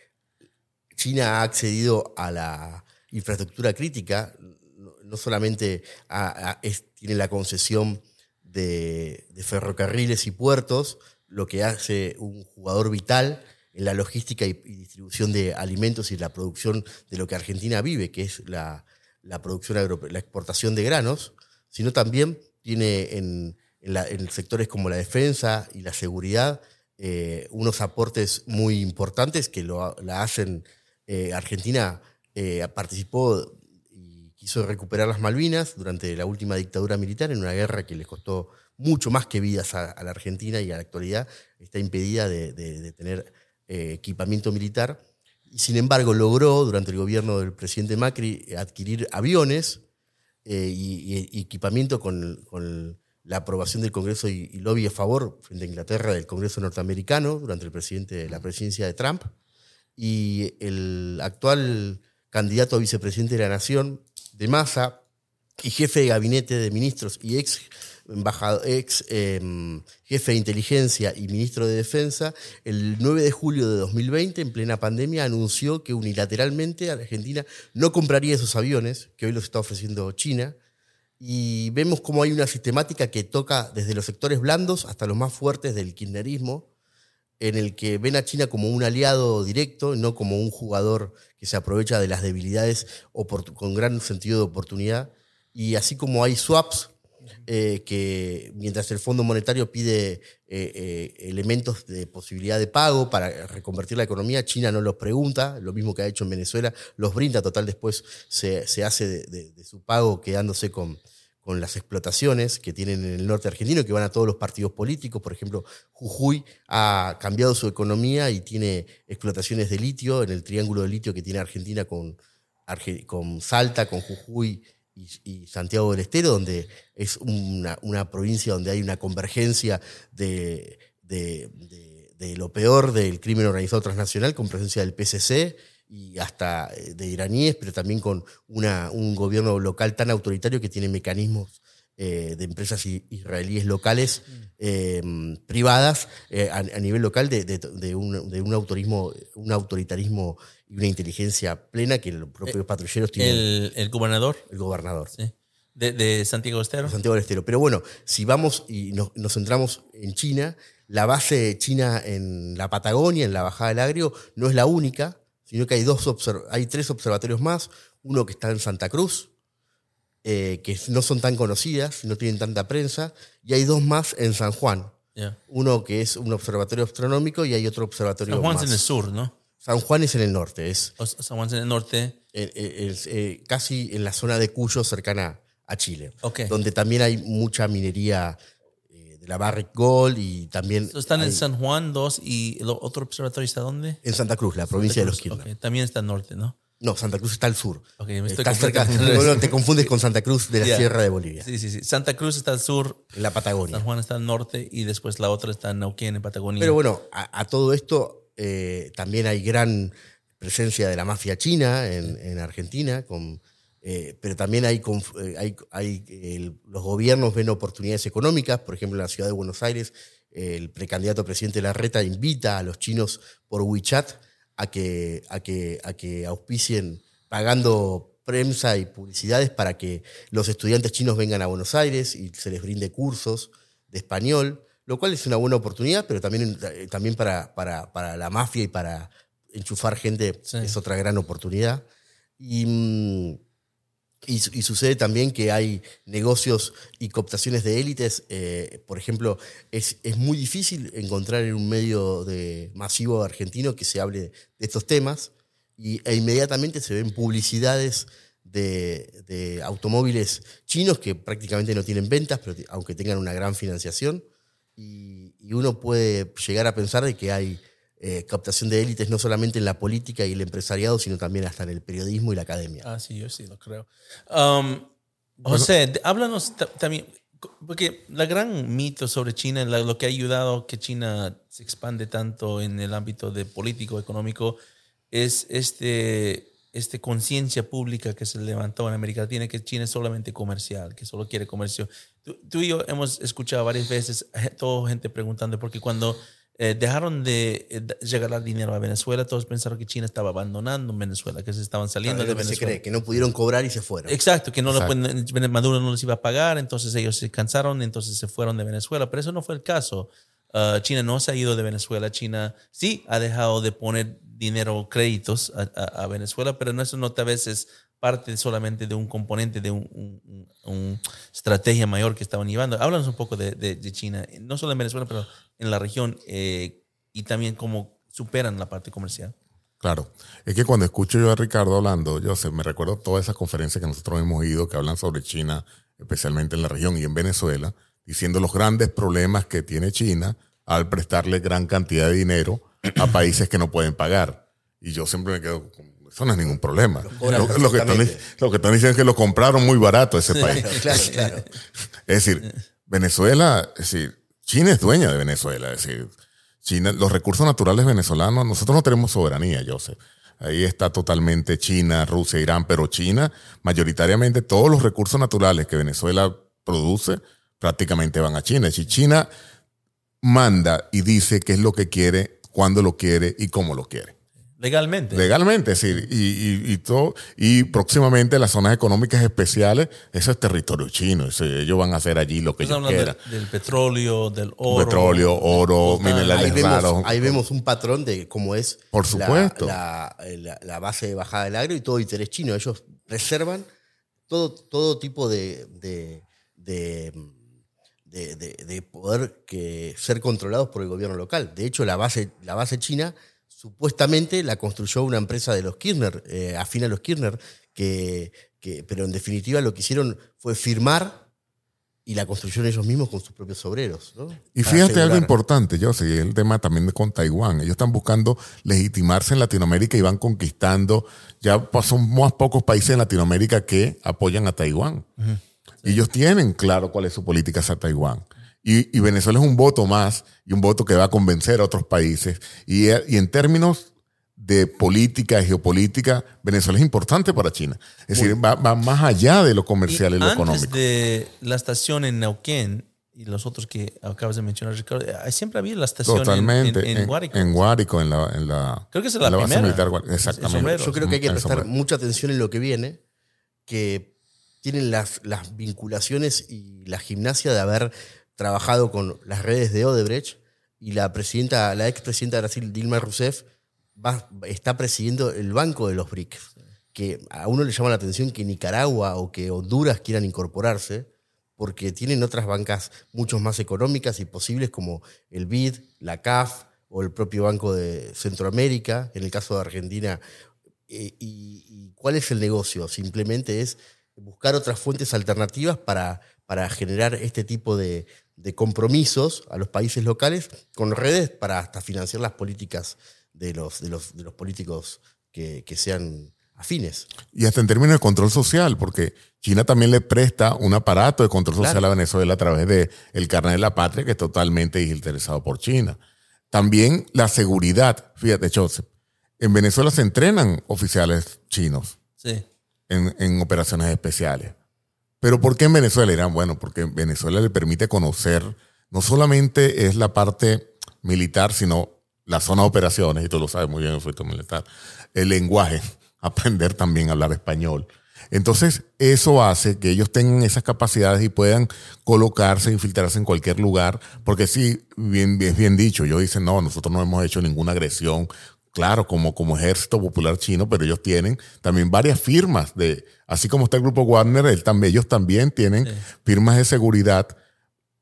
China ha accedido a la infraestructura crítica, no, solamente tiene la concesión de ferrocarriles y puertos, lo que hace un jugador vital en la logística y, distribución de alimentos y la producción de lo que Argentina vive, que es la, la producción agro, la exportación de granos, sino también tiene en, en, sectores como la defensa y la seguridad eh, unos aportes muy importantes que lo, la hacen. eh, Argentina eh, participó y quiso recuperar las Malvinas durante la última dictadura militar en una guerra que les costó mucho más que vidas a, la Argentina y a la actualidad está impedida de- de tener eh, equipamiento militar. Sin embargo logró durante el gobierno del presidente Macri adquirir aviones eh, y, equipamiento con, la aprobación del Congreso y, lobby a favor a Inglaterra del Congreso norteamericano durante el presidente, la presidencia de Trump. Y el actual candidato a vicepresidente de la Nación, de Massa, y jefe de gabinete de ministros y ex, embajado- ex em, jefe de inteligencia y ministro de defensa, el 9 de julio de 2020, en plena pandemia, anunció que unilateralmente Argentina no compraría esos aviones, que hoy los está ofreciendo China, y vemos cómo hay una sistemática que toca desde los sectores blandos hasta los más fuertes del kirchnerismo, en el que ven a China como un aliado directo, no como un jugador que se aprovecha de las debilidades con gran sentido de oportunidad. Y así como hay swaps, eh, que mientras el Fondo Monetario pide eh, eh, elementos de posibilidad de pago para reconvertir la economía, China no los pregunta, lo mismo que ha hecho en Venezuela, los brinda, total después se, se hace de, de- su pago quedándose con, con las explotaciones que tienen en el norte argentino, que van a todos los partidos políticos. Por ejemplo, Jujuy ha cambiado su economía y tiene explotaciones de litio en el triángulo de litio que tiene Argentina con, con Salta, con Jujuy y, y Santiago del Estero, donde es una, una provincia donde hay una convergencia de, de- de- lo peor del crimen organizado transnacional, con presencia del PCC y hasta eh, de iraníes, pero también con una, un gobierno local tan autoritario que tiene mecanismos eh, de empresas israelíes locales eh, privadas eh, a, a nivel local de, de- de un, de un autorismo, un autoritarismo y una inteligencia plena que los propios patrulleros tienen el, El, el gobernador gobernador. sí, de, Santiago Estero. Santiago del Estero. Pero bueno, si vamos y nos, nos centramos en China, la base china en la Patagonia, en la Bajada del Agrio, no es la única, sino que hay, dos hay tres observatorios más, uno que está en Santa Cruz, eh, que no son tan conocidas, no tienen tanta prensa, y hay dos más en San Juan. Yeah. Uno que es un observatorio astronómico y hay otro observatorio San Juan más. es en el sur, ¿no? San Juan es en el norte, es O San Juan es en el norte. eh, casi en la zona de Cuyo, cercana a Chile, donde también hay mucha minería eh, de la Barrick Gold y también So, están en San Juan, dos, y el otro observatorio está dónde? en Santa Cruz, la provincia de los ok. También está al norte, ¿no? No, Santa Cruz está al sur. Me estoy está cerca, confundiendo. [laughs] no, no, te confundes con Santa Cruz de la Yeah. Sierra de Bolivia, Sí, sí, sí. Santa Cruz está al sur, la Patagonia. San Juan está al norte y después la otra está en Neuquén, en Patagonia. Pero bueno, a, a todo esto eh, también hay gran presencia de la mafia china en, en Argentina, con, eh, pero también hay, eh, hay, hay, el- los gobiernos ven oportunidades económicas, por ejemplo en la ciudad de Buenos Aires, el precandidato presidente Larreta invita a los chinos por WeChat a que, a que, a que auspicien pagando prensa y publicidades para que los estudiantes chinos vengan a Buenos Aires y se les brinde cursos de español, lo cual es una buena oportunidad, pero también, eh, también para, para, para la mafia y para enchufar gente Sí. es otra gran oportunidad. Y, mm, y, su- y sucede también que hay negocios y cooptaciones de élites. eh, por ejemplo, es, es muy difícil encontrar en un medio de, masivo argentino que se hable de estos temas y, e inmediatamente se ven publicidades de, de automóviles chinos que prácticamente no tienen ventas, pero aunque tengan una gran financiación. Y, y uno puede llegar a pensar de que hay eh, captación de élites no solamente en la política y el empresariado, sino también hasta en el periodismo y la academia. Ah, sí, yo sí lo creo. Um, José, de- háblanos ta- también, porque la gran mito sobre China, la- lo que ha ayudado que China se expande tanto en el ámbito de político, económico, es este, este conciencia pública que se levantó en América Latina, que China es solamente comercial, que solo quiere comercio. Tú, tú y yo hemos escuchado varias veces, toda gente preguntando, porque cuando eh, dejaron de eh, regalar dinero a Venezuela. Todos pensaron que China estaba abandonando Venezuela, que se estaban saliendo de que se Venezuela. cree, que no pudieron cobrar y se fueron. Exacto, que no lo Exacto. pueden, Maduro no les iba a pagar, entonces ellos se cansaron, entonces se fueron de Venezuela, pero eso no fue el caso. Ah, China no se ha ido de Venezuela, China sí ha dejado de poner dinero, créditos a, a- a Venezuela, pero no eso no tal vez es parte solamente de un componente de un, un- un- un estrategia mayor que estaban llevando. Háblanos un poco de, de- de China, no solo en Venezuela, pero en la región eh, y también cómo superan la parte comercial. Claro. Es que cuando escucho yo a Ricardo hablando, yo sé, me recuerdo todas esas conferencias que nosotros hemos ido que hablan sobre China, especialmente en la región y en Venezuela, diciendo los grandes problemas que tiene China al prestarle gran cantidad de dinero a [clears throat] países que no pueden pagar. Y yo siempre me quedo, con, eso no es ningún problema. Lo, lo que están, perfectamente. lo que están diciendo es que lo compraron muy barato ese país. [laughs] Claro, [laughs] claro. Es decir, Venezuela, es decir, China es dueña de Venezuela. Es decir, China, los recursos naturales venezolanos, nosotros no tenemos soberanía, Joseph. Ahí está totalmente China, Rusia, Irán, pero China, mayoritariamente todos los recursos naturales que Venezuela produce prácticamente van a China. Si China manda y dice qué es lo que quiere, cuándo lo quiere y cómo lo quiere. Legalmente. Legalmente, decir, y, y, y todo, y próximamente las zonas económicas especiales, eso es territorio chino, eso- ellos van a hacer allí lo que ellos quieran. de- del petróleo, del oro. Petróleo, oro, minerales Ahí vemos, raros. ahí vemos un patrón de cómo es Por la- supuesto. La, la- la base de bajada del agro y todo interés chino. Ellos reservan todo, todo tipo de, de, de, de- de- de poder que ser controlados por el gobierno local. De hecho, la base, la base china supuestamente la construyó una empresa de los Kirchner, eh, afín a los Kirchner, que, que- pero en definitiva lo que hicieron fue firmar y la construyeron ellos mismos con sus propios obreros. ¿no? Y Para fíjate algo importante, yo sé, el tema también con Taiwán. Ellos están buscando legitimarse en Latinoamérica y van conquistando. Ya son más pocos países en Latinoamérica que apoyan a Taiwán. Y ellos tienen claro cuál es su política hacia Taiwán. Y, y Venezuela es un voto más y un voto que va a convencer a otros países. Y, y en términos de política y geopolítica, Venezuela es importante para China. Es decir, va, va más allá de lo comercial y, lo antes económico. de la estación en Neuquén y los otros que acabas de mencionar, Ricardo, eh, siempre había la estación en- Totalmente. en, en, Guárico. En Guárico, en la, en la, Creo que es en la base primera. militar. Guárico. El Exactamente. Yo creo que hay que prestar mucha atención en lo que viene, que tienen las, las vinculaciones y la gimnasia de haber trabajado con las redes de Odebrecht y la presidenta, la expresidenta de Brasil, Dilma Rousseff, está presidiendo el banco de los BRICS. Que a uno le llama la atención que Nicaragua o que Honduras quieran incorporarse, porque tienen otras bancas mucho más económicas y posibles como el BID, la CAF o el propio Banco de Centroamérica, en el caso de Argentina. Eh, y, y cuál es el negocio? Simplemente es buscar otras fuentes alternativas para, para generar este tipo de, de compromisos a los países locales con redes para hasta financiar las políticas de los, de los, de los políticos que, que sean afines. Y hasta en términos de control social, porque China también le presta un aparato de control social Claro. a Venezuela a través de el carnet de la patria, que es totalmente interesado por China. También la seguridad. Fíjate, Joseph, en Venezuela se entrenan oficiales chinos. Sí. en, en operaciones especiales. Pero ¿por qué en Venezuela? Dirán, bueno, porque en Venezuela le permite conocer, no solamente es la parte militar, sino la zona de operaciones, y tú lo sabes muy bien, fuiste militar, el lenguaje, [laughs] aprender también a hablar español. Entonces, eso hace que ellos tengan esas capacidades y puedan colocarse, infiltrarse en cualquier lugar, porque sí, bien, bien, bien dicho, ellos dicen, no, nosotros no hemos hecho ninguna agresión, claro, como, como ejército popular chino, pero ellos tienen también varias firmas de, así como está el grupo Wagner, él también, ellos también tienen firmas de seguridad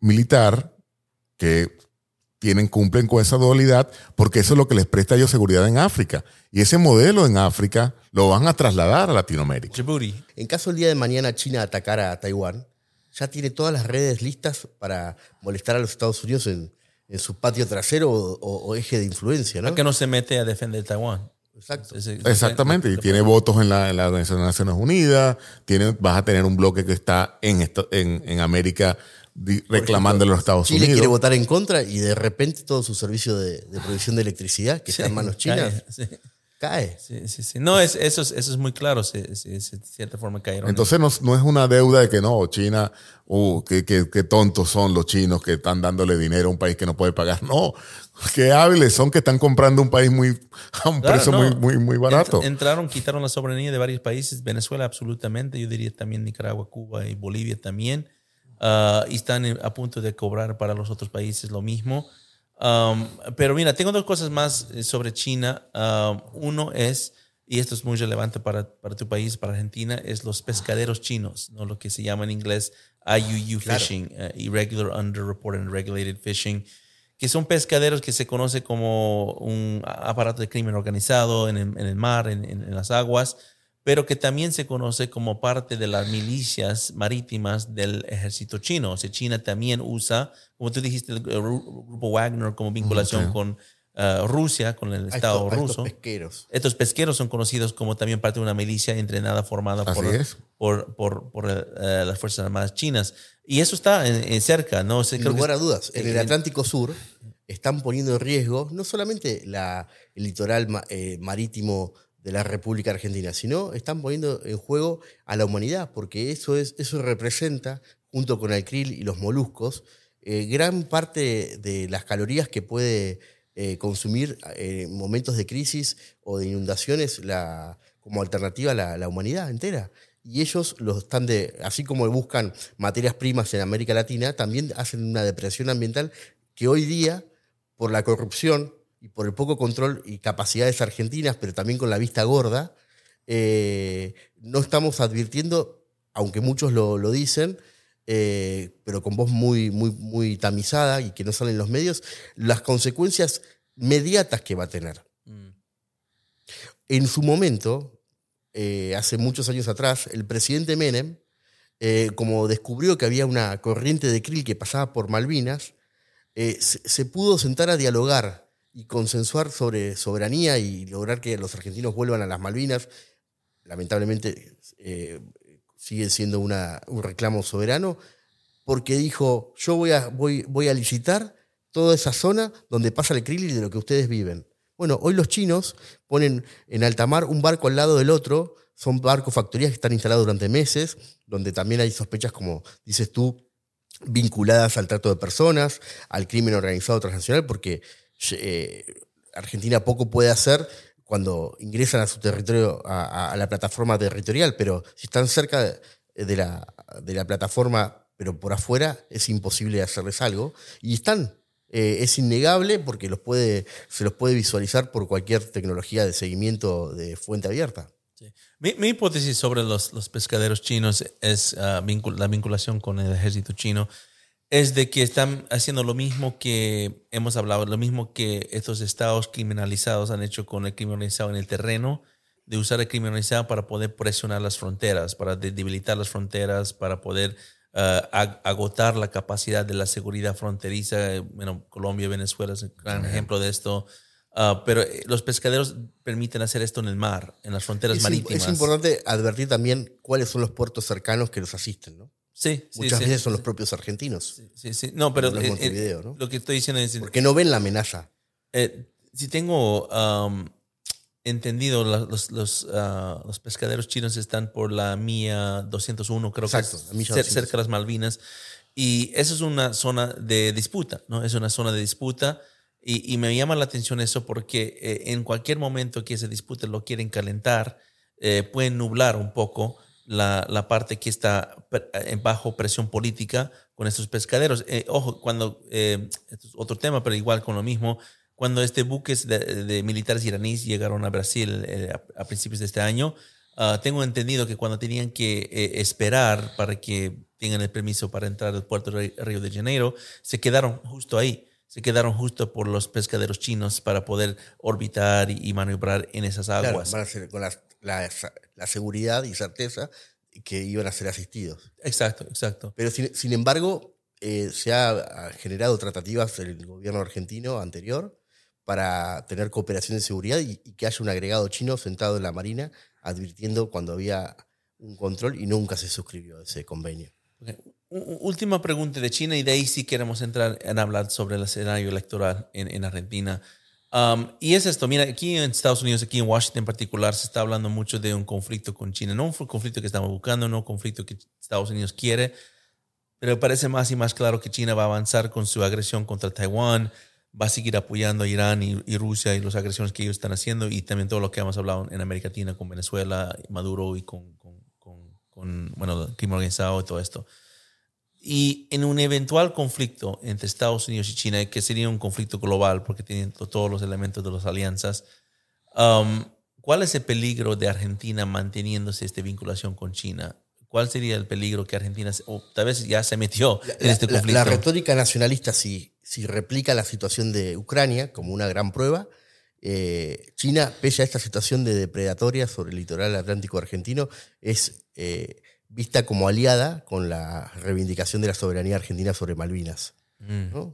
militar que tienen, cumplen con esa dualidad, porque eso es lo que les presta a ellos seguridad en África. Y ese modelo en África lo van a trasladar a Latinoamérica. Djibouti. En caso el día de mañana China atacara a Taiwán, ya tiene todas las redes listas para molestar a los Estados Unidos en, en su patio trasero o, o- o eje de influencia, ¿no? Que no se mete a defender Taiwán. Exacto. Ese- Exactamente, y tiene votos en la, en la Organización de Naciones Unidas, tiene, vas a tener un bloque que está en, esto- en, en América reclamando a los Estados Chile Unidos. quiere votar en contra y de repente todo su servicio de, de provisión de electricidad, que está en manos chinas, Sí. Cae. Sí, sí, sí. No, es, eso, es, eso es muy claro. De cierta forma cayeron. Entonces no, no es una deuda de que no, China, uh, qué, qué- qué tontos son los chinos que están dándole dinero a un país que no puede pagar. No, qué hábiles son que están comprando un país muy [laughs] a un Claro, precio no. muy, muy, muy barato. Ent- entraron, quitaron la soberanía de varios países, Venezuela absolutamente, yo diría también Nicaragua, Cuba y Bolivia también, Ah, y están a punto de cobrar para los otros países lo mismo. Um, pero mira, tengo dos cosas más eh, sobre China. Um, uno es, y esto es muy relevante para, para tu país, para Argentina, es los pescaderos chinos, ¿no? lo que se llama en inglés IUU fishing, eh, Irregular Underreported and Regulated Fishing que son pescaderos que se conoce como un aparato de crimen organizado en el, en el mar, en, en- en las aguas, pero que también se conoce como parte de las milicias marítimas del ejército chino. O sea, China también usa, como tú dijiste, el gru- grupo Wagner como vinculación ok. con eh, Rusia, con el A Estado estos- a estos ruso. pesqueros. Estos pesqueros son conocidos como también parte de una milicia entrenada, formada Así por, es. por, por, por, eh, las Fuerzas Armadas chinas. Y eso está en, en cerca, ¿no? O sea, Sin lugar a dudas, en el en- Atlántico Sur están poniendo en riesgo no solamente la, el litoral ma- eh, marítimo de la República Argentina, sino están poniendo en juego a la humanidad, porque eso, es, eso representa, junto con el krill y los moluscos, eh, gran parte de las calorías que puede eh, consumir eh, en momentos de crisis o de inundaciones como alternativa a la, la humanidad entera. Y ellos los están de, así como buscan materias primas en América Latina, también hacen una depresión ambiental que hoy día, por la corrupción y por el poco control y capacidades argentinas, pero también con la vista gorda, eh, no estamos advirtiendo, aunque muchos lo, lo dicen, eh, pero con voz muy, muy, muy tamizada y que no salen en los medios, las consecuencias mediatas que va a tener. Mm. En su momento, eh, hace muchos años atrás, el presidente Menem, como descubrió que había una corriente de krill que pasaba por Malvinas, se, se pudo sentar a dialogar y consensuar sobre soberanía y lograr que los argentinos vuelvan a las Malvinas. Lamentablemente eh, sigue siendo un reclamo soberano, porque dijo, yo voy a, voy, voy a licitar toda esa zona donde pasa el krill y de lo que ustedes viven. Bueno, hoy los chinos ponen en alta mar un barco al lado del otro, son barcos factorías que están instalados durante meses, donde también hay sospechas, como dices tú, vinculadas al trato de personas, al crimen organizado transnacional, porque eh, Argentina poco puede hacer cuando ingresan a su territorio, a, a- la plataforma territorial, pero si están cerca de, de la, de la plataforma, pero por afuera, es imposible hacerles algo. Y están. Eh, es innegable porque los puede, se los puede visualizar por cualquier tecnología de seguimiento de fuente abierta. Sí. Mi, mi hipótesis sobre los, los pescaderos chinos es ah, vincul- la vinculación con el ejército chino. Es de que están haciendo lo mismo que hemos hablado, lo mismo que estos estados criminalizados han hecho con el crimen organizado en el terreno, de usar el crimen organizado para poder presionar las fronteras, para de- debilitar las fronteras, para poder ag- agotar la capacidad de la seguridad fronteriza. Bueno, Colombia, Venezuela es un gran ejemplo de esto. Ah, pero eh, los pescaderos permiten hacer esto en el mar, en las fronteras Es, marítimas. es importante advertir también cuáles son los puertos cercanos que los asisten, ¿no? Sí, sí, Muchas sí, veces son los propios argentinos, sí, sí. No, pero eh, ¿no? lo que estoy diciendo es, porque no ven la amenaza. eh, si tengo um, entendido, los, los, ah, los pescaderos chinos están por la mía 201, creo Exacto, que es la milla cer- 200. cerca de las Malvinas. Y eso es una zona de disputa, ¿no? Es una zona de disputa. Y, y me llama la atención eso porque eh, en cualquier momento que se dispute lo quieren calentar, eh, pueden nublar un poco la, la parte que está en bajo presión política con estos pescaderos. Eh, ojo, cuando, eh, esto es otro tema, pero igual con lo mismo, cuando este buques de, de militares iraníes llegaron a Brasil eh, a, a principios de este año, ah, tengo entendido que cuando tenían que eh, esperar para que tengan el permiso para entrar al puerto de Río de Janeiro, se quedaron justo ahí. Se quedaron justo por los pescaderos chinos para poder orbitar y, y maniobrar en esas Claro, aguas. van a ser con la, la- la seguridad y certeza que iban a ser asistidos. Exacto, exacto. Pero sin, sin embargo, eh, se ha generado tratativas el gobierno argentino anterior para tener cooperación de seguridad y, y que haya un agregado chino sentado en la Marina advirtiendo cuando había un control y nunca se suscribió ese convenio. Ok. U- u- Última pregunta de China y de ahí sí queremos entrar en hablar sobre el escenario electoral en, en Argentina. Um, y es esto, mira, aquí en Estados Unidos, aquí en Washington en particular, se está hablando mucho de un conflicto con China. No un conflicto que estamos buscando, no un conflicto que Estados Unidos quiere, pero parece más y más claro que China va a avanzar con su agresión contra Taiwán, va a seguir apoyando a Irán y, Rusia y las agresiones que ellos están haciendo y también todo lo que hemos hablado en América Latina con Venezuela, Maduro y con, con, con, bueno, el crimen organizado y todo esto. Y en un eventual conflicto entre Estados Unidos y China, que sería un conflicto global porque tienen todos los elementos de las alianzas, um, ¿cuál es el peligro de Argentina manteniéndose esta vinculación con China? ¿Cuál sería el peligro que Argentina, o tal vez ya se metió en este conflicto? La, retórica nacionalista, si, si replica la situación de Ucrania como una gran prueba, eh, China, pese a esta situación de depredatoria sobre el litoral atlántico argentino, es eh, vista como aliada con la reivindicación de la soberanía argentina sobre Malvinas. Mm.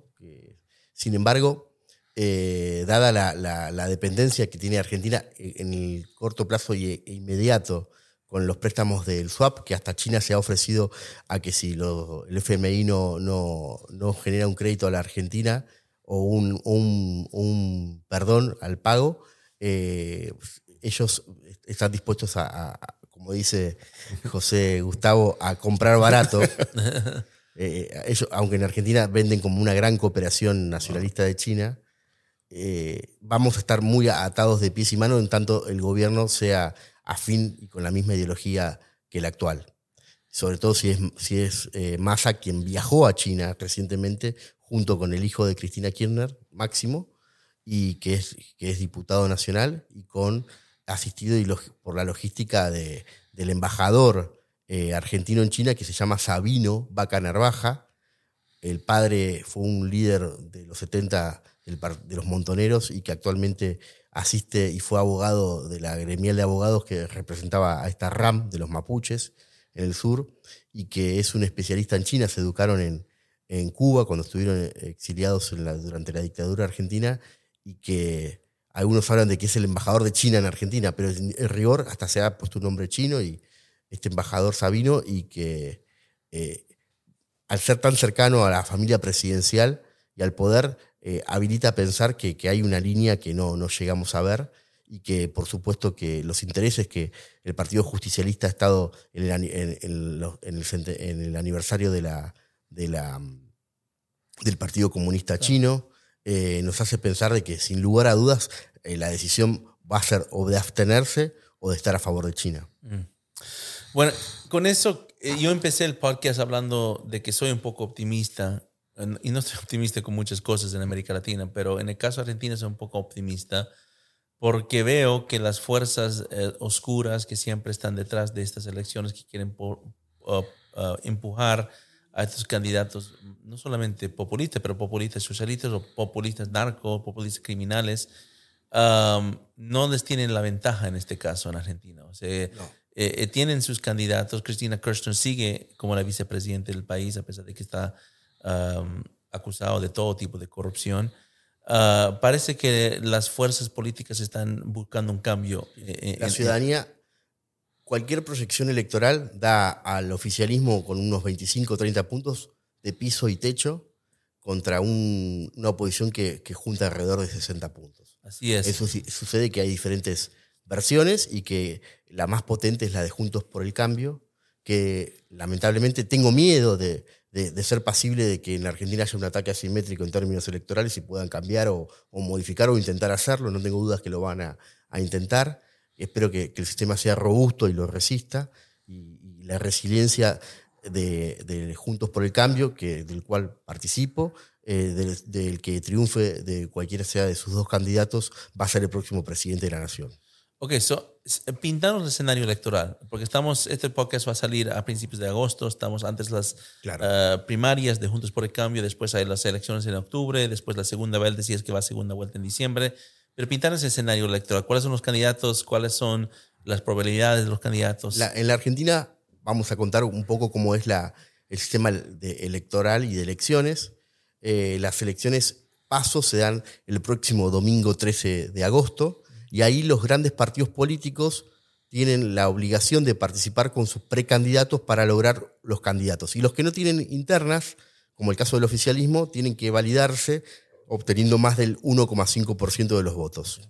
sin embargo, eh, dada la, dependencia que tiene Argentina en el corto plazo e inmediato con los préstamos del swap, que hasta China se ha ofrecido a que si el FMI no, no, genera un crédito a la Argentina o un, un, perdón al pago, eh, ellos están dispuestos a como dice José Gustavo, a comprar barato. [laughs] Eh, ellos, aunque en Argentina venden como una gran cooperación nacionalista de China, eh, vamos a estar muy atados de pies y manos en tanto el gobierno sea afín y con la misma ideología que el actual. Sobre todo si es, si es eh, Massa quien viajó a China recientemente junto con el hijo de Cristina Kirchner, Máximo, y que es, que es diputado nacional y con asistido por la logística de, del embajador eh, argentino en China que se llama Sabino Vaca Narvaja. El padre fue un líder de los 70 de los montoneros y que actualmente asiste y fue abogado de la gremial de abogados que representaba a esta RAM de los mapuches en el sur y que es un especialista en China. Se educaron en, en Cuba cuando estuvieron exiliados durante la dictadura argentina y que algunos hablan de que es el embajador de China en Argentina, pero en, rigor hasta se ha puesto un nombre chino y este embajador Sabino y que eh, al ser tan cercano a la familia presidencial y al poder, eh, habilita a pensar que, hay una línea que no, no llegamos a ver y que por supuesto que los intereses que el Partido Justicialista ha estado en el, en el, aniversario de la, de la, del Partido Comunista Chino, eh, nos hace pensar de que sin lugar a dudas eh, la decisión va a ser o de abstenerse o de estar a favor de China. Mm. Bueno, con eso eh, yo empecé el podcast hablando de que soy un poco optimista y no estoy [laughs] optimista con muchas cosas en América Latina, pero en el caso de Argentina soy un poco optimista porque veo que las fuerzas oscuras que siempre están detrás de estas elecciones que quieren uh, uh, empujar a estos candidatos, no solamente populistas, pero populistas socialistas o populistas narcos, populistas criminales, no les tienen la ventaja en este caso en Argentina. O sea, eh, eh, tienen sus candidatos. Cristina Kirchner sigue como la vicepresidenta del país, a pesar de que está acusado de todo tipo de corrupción. Ah, parece que las fuerzas políticas están buscando un cambio. Eh, la ciudadanía cualquier proyección electoral da al oficialismo con unos 25 o 30 puntos de piso y techo contra una oposición que, junta alrededor de 60 puntos. Así es. Eso sucede que hay diferentes versiones y que la más potente es la de Juntos por el Cambio, que lamentablemente tengo miedo de, ser pasible de que en la Argentina haya un ataque asimétrico en términos electorales y puedan cambiar o, modificar o intentar hacerlo. No tengo dudas que lo van a intentar espero que, el sistema sea robusto y lo resista, y, la resiliencia de, Juntos por el Cambio, que, del cual participo, eh, del, que triunfe de cualquiera sea de sus dos candidatos, va a ser el próximo presidente de la nación. Ok, so, pintanos el escenario electoral, porque estamos, este podcast va a salir a principios de agosto, estamos antes las eh, primarias de Juntos por el Cambio, después hay las elecciones en octubre, después la segunda vuelta, si es que va a segunda vuelta en diciembre. Pero pintar ese escenario electoral. ¿Cuáles son los candidatos? ¿Cuáles son las probabilidades de los candidatos? en la Argentina vamos a contar un poco cómo es el sistema electoral y de elecciones. Eh, las elecciones pasos se dan el próximo domingo 13 de agosto y ahí los grandes partidos políticos tienen la obligación de participar con sus precandidatos para lograr los candidatos. Y los que no tienen internas, como el caso del oficialismo, tienen que validarse obteniendo más del 1,5% de los votos.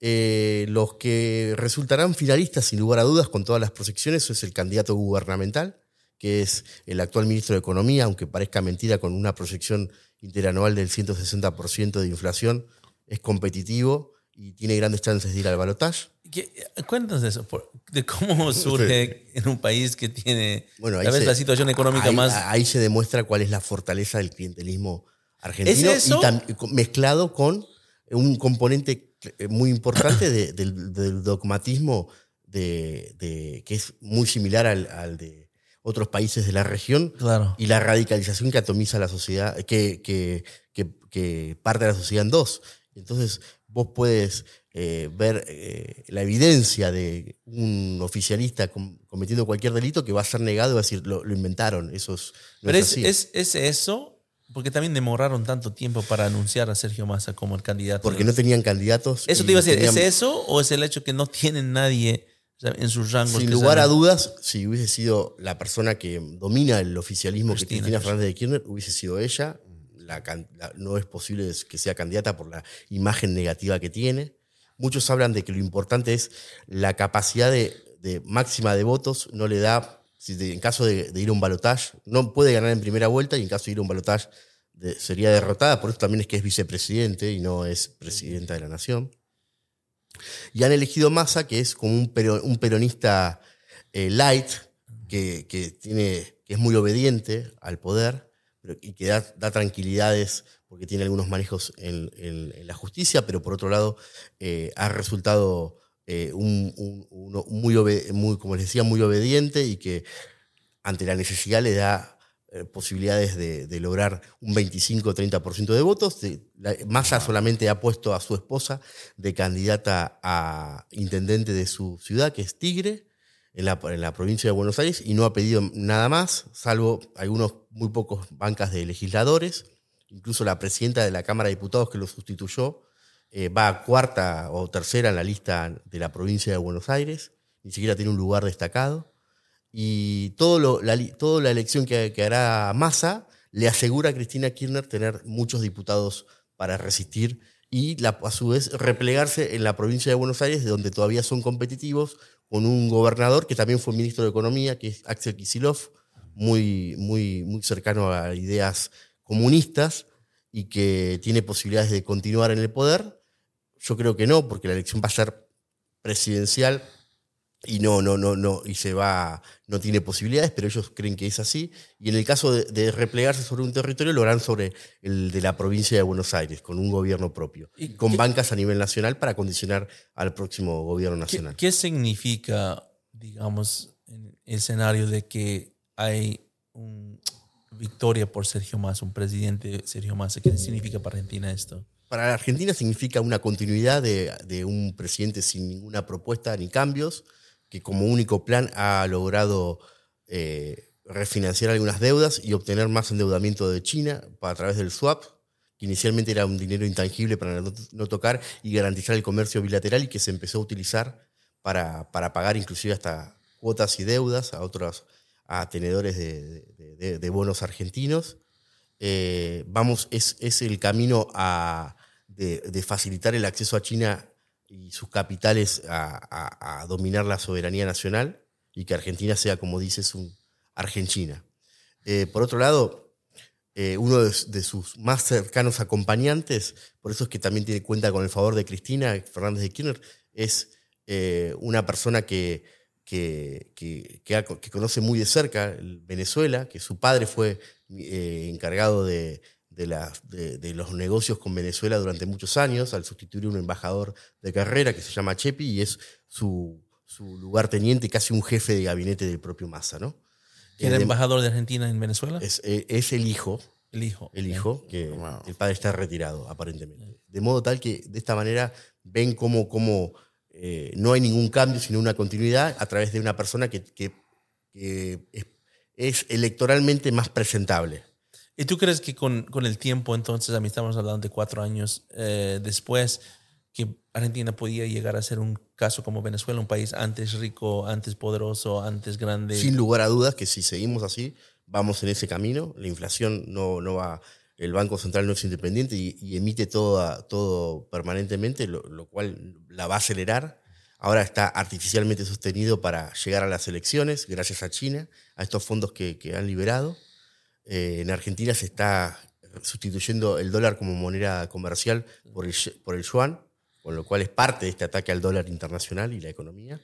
Eh, los que resultarán finalistas, sin lugar a dudas, con todas las proyecciones, es el candidato gubernamental, que es el actual ministro de Economía, aunque parezca mentira, con una proyección interanual del 160% de inflación, es competitivo y tiene grandes chances de ir al balotaje. ¿Qué- Cuéntanos eso, de cómo [laughs] surge en un país que tiene Bueno, ahí tal vez se- la situación económica ahí- más... Ahí se demuestra cuál es la fortaleza del clientelismo argentino ¿Es eso? y mezclado con un componente eh, muy importante de- del, del dogmatismo de, de- que es muy similar al, al de otros países de la región Claro. y la radicalización que atomiza la sociedad, que, que, que- que parte de la sociedad en dos. Entonces vos puedes eh, ver eh, la evidencia de un oficialista com- cometiendo cualquier delito que va a ser negado y va a decir, lo, lo inventaron, eso es, no Pero es es, así. es, es eso, porque también demoraron tanto tiempo para anunciar a Sergio Massa como el candidato. Porque no tenían candidatos. Eso te iba a decir, tenían- ¿es eso o es el hecho que no tienen nadie en sus rangos? Sin que lugar a dudas, si hubiese sido la persona que domina el oficialismo que Cristina Cristina Kirchner. Fernández de Kirchner, hubiese sido ella. La no es posible que sea candidata por la imagen negativa que tiene. Muchos hablan de que lo importante es la capacidad de, de máxima de votos, no le da, si en caso de, ir a un balotaje, no puede ganar en primera vuelta y en caso de ir a un balotaje sería derrotada, por eso también es que es vicepresidente y no es presidenta de la nación. Y han elegido Massa, que es como un, pero- un peronista eh, light, que, tiene, que es muy obediente al poder y que da, da tranquilidades porque tiene algunos manejos en la justicia, pero por otro lado eh, ha resultado eh, un, un- uno muy, como les decía, muy obediente y que ante la necesidad le da eh, posibilidades de, de lograr un 25 o 30% de votos. Massa solamente ha puesto a su esposa de candidata a intendente de su ciudad, que es Tigre, en la, en la provincia de Buenos Aires, y no ha pedido nada más, salvo algunos muy pocos bancas de legisladores. Incluso la presidenta de la Cámara de Diputados que lo sustituyó eh, va cuarta o tercera en la lista de la provincia de Buenos Aires, ni siquiera tiene un lugar destacado. Y todo lo- la, toda la elección que, que hará Massa le asegura a Cristina Kirchner tener muchos diputados para resistir y la- a su vez replegarse en la provincia de Buenos Aires, de donde todavía son competitivos, con un gobernador que también fue ministro de Economía, que es Axel Kicillof, muy, muy, muy cercano a ideas comunistas y que tiene posibilidades de continuar en el poder. Yo creo que no, porque la elección va a ser presidencial y no, no, no, no, y se va, no tiene posibilidades, pero ellos creen que es así. Y en el caso de, de replegarse sobre un territorio, lo harán sobre el de la provincia de Buenos Aires, con un gobierno propio, ¿Y con qué- bancas a nivel nacional para condicionar al próximo gobierno ¿Qué, nacional. qué significa, digamos, en el escenario de que hay una victoria por Sergio Massa, un presidente Sergio Massa? ¿Qué significa para Argentina esto? Para la Argentina significa una continuidad de, un presidente sin ninguna propuesta ni cambios, que como único plan ha logrado eh, refinanciar algunas deudas y obtener más endeudamiento de China a través del swap, que inicialmente era un dinero intangible para no, tocar y garantizar el comercio bilateral y que se empezó a utilizar para, para pagar inclusive hasta cuotas y deudas a otros a tenedores de bonos argentinos. Eh, vamos, es, es el camino a, de, facilitar el acceso a China y sus capitales a, dominar la soberanía nacional y que Argentina sea, como dices, un Argentina. Eh, por otro lado, eh, uno de, sus más cercanos acompañantes, por eso es que también tiene cuenta con el favor de Cristina Fernández de Kirchner, es eh, una persona que, que, que- que conoce muy de cerca el Venezuela, que su padre fue encargado de, de, la- de- de los negocios con Venezuela durante muchos años, al sustituir a un embajador de carrera que se llama Chepi y es su, su lugarteniente, casi un jefe de gabinete del propio Massa, ¿no? ¿Era Eh, de- embajador de Argentina en Venezuela? es, eh, es el hijo, el hijo. el hijo, que Wow. el padre está retirado, aparentemente. De modo tal que de esta manera ven cómo, cómo, eh, no hay ningún cambio, sino una continuidad a través de una persona que, que- que es, es electoralmente más presentable. ¿Y tú crees que con, con el tiempo, entonces, a mí estamos hablando de cuatro años eh, después, que Argentina podía llegar a ser un caso como Venezuela, un país antes rico, antes poderoso, antes grande? Sin lugar a dudas que si seguimos así, vamos en ese camino. La inflación no, no va, el Banco Central no es independiente y, emite todo, todo permanentemente, lo, lo, cual la va a acelerar. Ahora está artificialmente sostenido para llegar a las elecciones, gracias a China, a estos fondos que, que han liberado. Eh, en Argentina se está sustituyendo el dólar como moneda comercial por el, por el yuan, con lo cual es parte de este ataque al dólar internacional y la economía.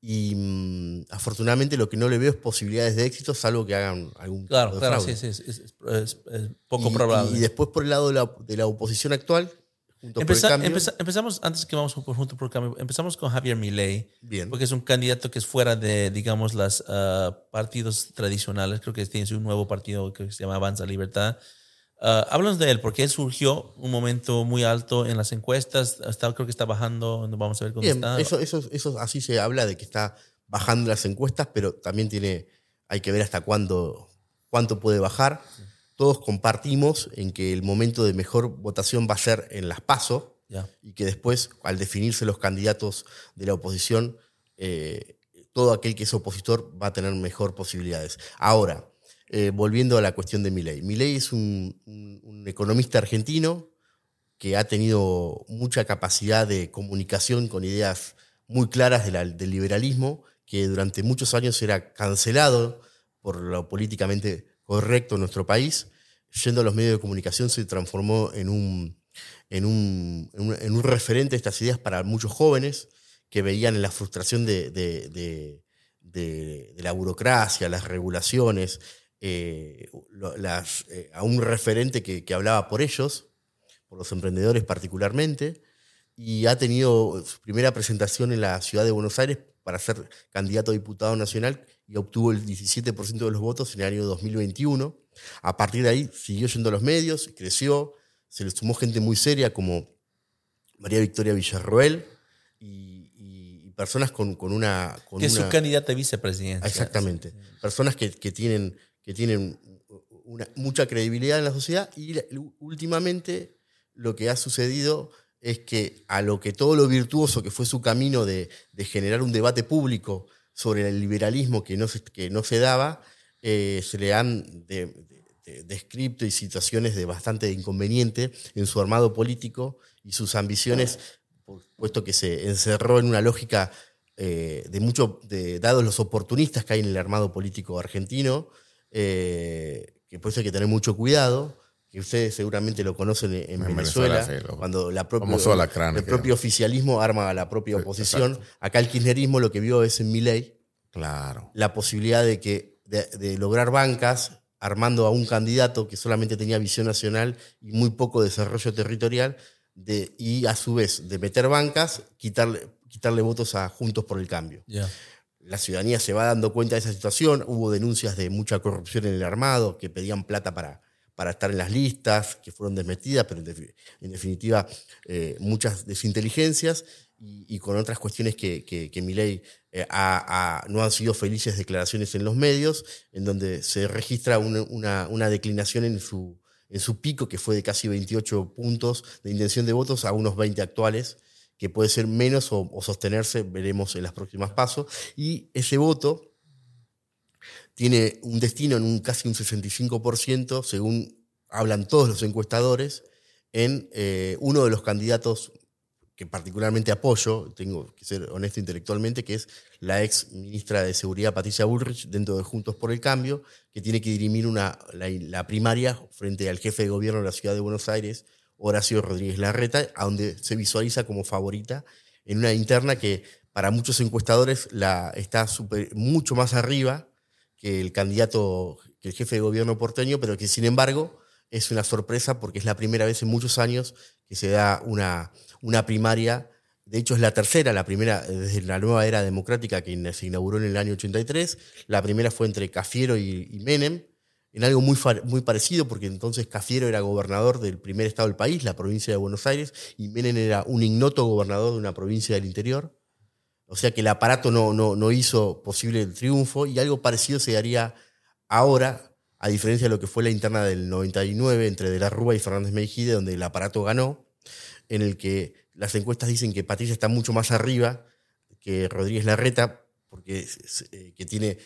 Y mm, afortunadamente lo que no le veo es posibilidades de éxito, salvo que hagan algún. Claro, claro, sí, sí, es, poco probable. Y después por el lado de la, de la oposición actual, empezamos, antes que vamos por junto por cambio, empezamos con Javier Milei, Bien. porque es un candidato que es fuera de, digamos, los ah, partidos tradicionales. Creo que tiene un nuevo partido que se llama Avanza Libertad. Uh, háblanos de él, porque él surgió un momento muy alto en las encuestas, está, creo que está bajando, vamos a ver cómo está. Eso, eso, eso así se habla de que está bajando las encuestas, pero también tiene, hay que ver hasta cuándo, cuánto puede bajar. Todos compartimos en que el momento de mejor votación va a ser en las PASO y que después, al definirse los candidatos de la oposición, eh, todo aquel que es opositor va a tener mejor posibilidades. Ahora, eh, volviendo a la cuestión de Milei. Milei es un, economista argentino que ha tenido mucha capacidad de comunicación con ideas muy claras del liberalismo, que durante muchos años era cancelado por lo políticamente correcto en nuestro país. Yendo a los medios de comunicación se transformó en un, en un, en un, referente de estas ideas para muchos jóvenes que veían en la frustración de, de la burocracia, las regulaciones, eh, eh, a un referente que, hablaba por ellos, por los emprendedores particularmente, y ha tenido su primera presentación en la ciudad de Buenos Aires para ser candidato a diputado nacional y obtuvo el 17% de los votos en el año 2021. A partir de ahí siguió yendo a los medios, creció, se le sumó gente muy seria como María Victoria Villarroel y, personas con, una... que es su candidata a vicepresidenta. Exactamente. Personas que, que tienen que tienen mucha credibilidad en la sociedad y últimamente lo que ha sucedido es que a lo que todo lo virtuoso que fue su camino de, generar un debate público sobre el liberalismo que no se, que no se daba, eh, se le han descrito y situaciones de bastante inconveniente en su armado político y sus ambiciones, puesto que se encerró en una lógica eh, de mucho, de, dados los oportunistas que hay en el armado político argentino, eh, que por eso hay que tener mucho cuidado, que ustedes seguramente lo conocen en, Venezuela, cuando la propia, el propio oficialismo arma a la propia oposición. Acá el kirchnerismo lo que vio es en mi ley claro. la posibilidad de, que, de, lograr bancas armando a un candidato que solamente tenía visión nacional y muy poco desarrollo territorial, de, y a su vez de meter bancas, quitarle, quitarle votos a Juntos por el Cambio la ciudadanía se va dando cuenta de esa situación. Hubo denuncias de mucha corrupción en el armado, que pedían plata para, para estar en las listas, que fueron desmetidas, pero en, definitiva eh, muchas desinteligencias y, con otras cuestiones que, que, Milei eh, no han sido felices declaraciones en los medios, en donde se registra una, declinación en su, en su pico, que fue de casi 28 puntos de intención de votos a unos 20 actuales que puede ser menos o, sostenerse, veremos en las próximas pasos. Y ese voto tiene un destino en un casi un 65%, según hablan todos los encuestadores, en eh, uno de los candidatos que particularmente apoyo, tengo que ser honesto intelectualmente, que es la ex ministra de Seguridad Patricia Bullrich, dentro de Juntos por el Cambio, que tiene que dirimir una, la primaria frente al jefe de gobierno de la ciudad de Buenos Aires, Horacio Rodríguez Larreta, donde se visualiza como favorita en una interna que para muchos encuestadores la, está mucho más arriba que el candidato, que el jefe de gobierno porteño, pero que sin embargo es una sorpresa porque es la primera vez en muchos años que se da una, una primaria. De hecho, es la tercera, la primera desde la nueva era democrática que se inauguró en el año 83. La primera fue entre Cafiero y, y Menem en algo muy, muy parecido, porque entonces Cafiero era gobernador del primer estado del país, la provincia de Buenos Aires, y Menem era un ignoto gobernador de una provincia del interior. O sea que el aparato no, no, no hizo posible el triunfo, y algo parecido se daría ahora, a diferencia de lo que fue la interna del 99 entre De la Rúa y Fernández Mejide, donde el aparato ganó, en el que las encuestas dicen que Patricia está mucho más arriba que Rodríguez Larreta, porque eh, que tiene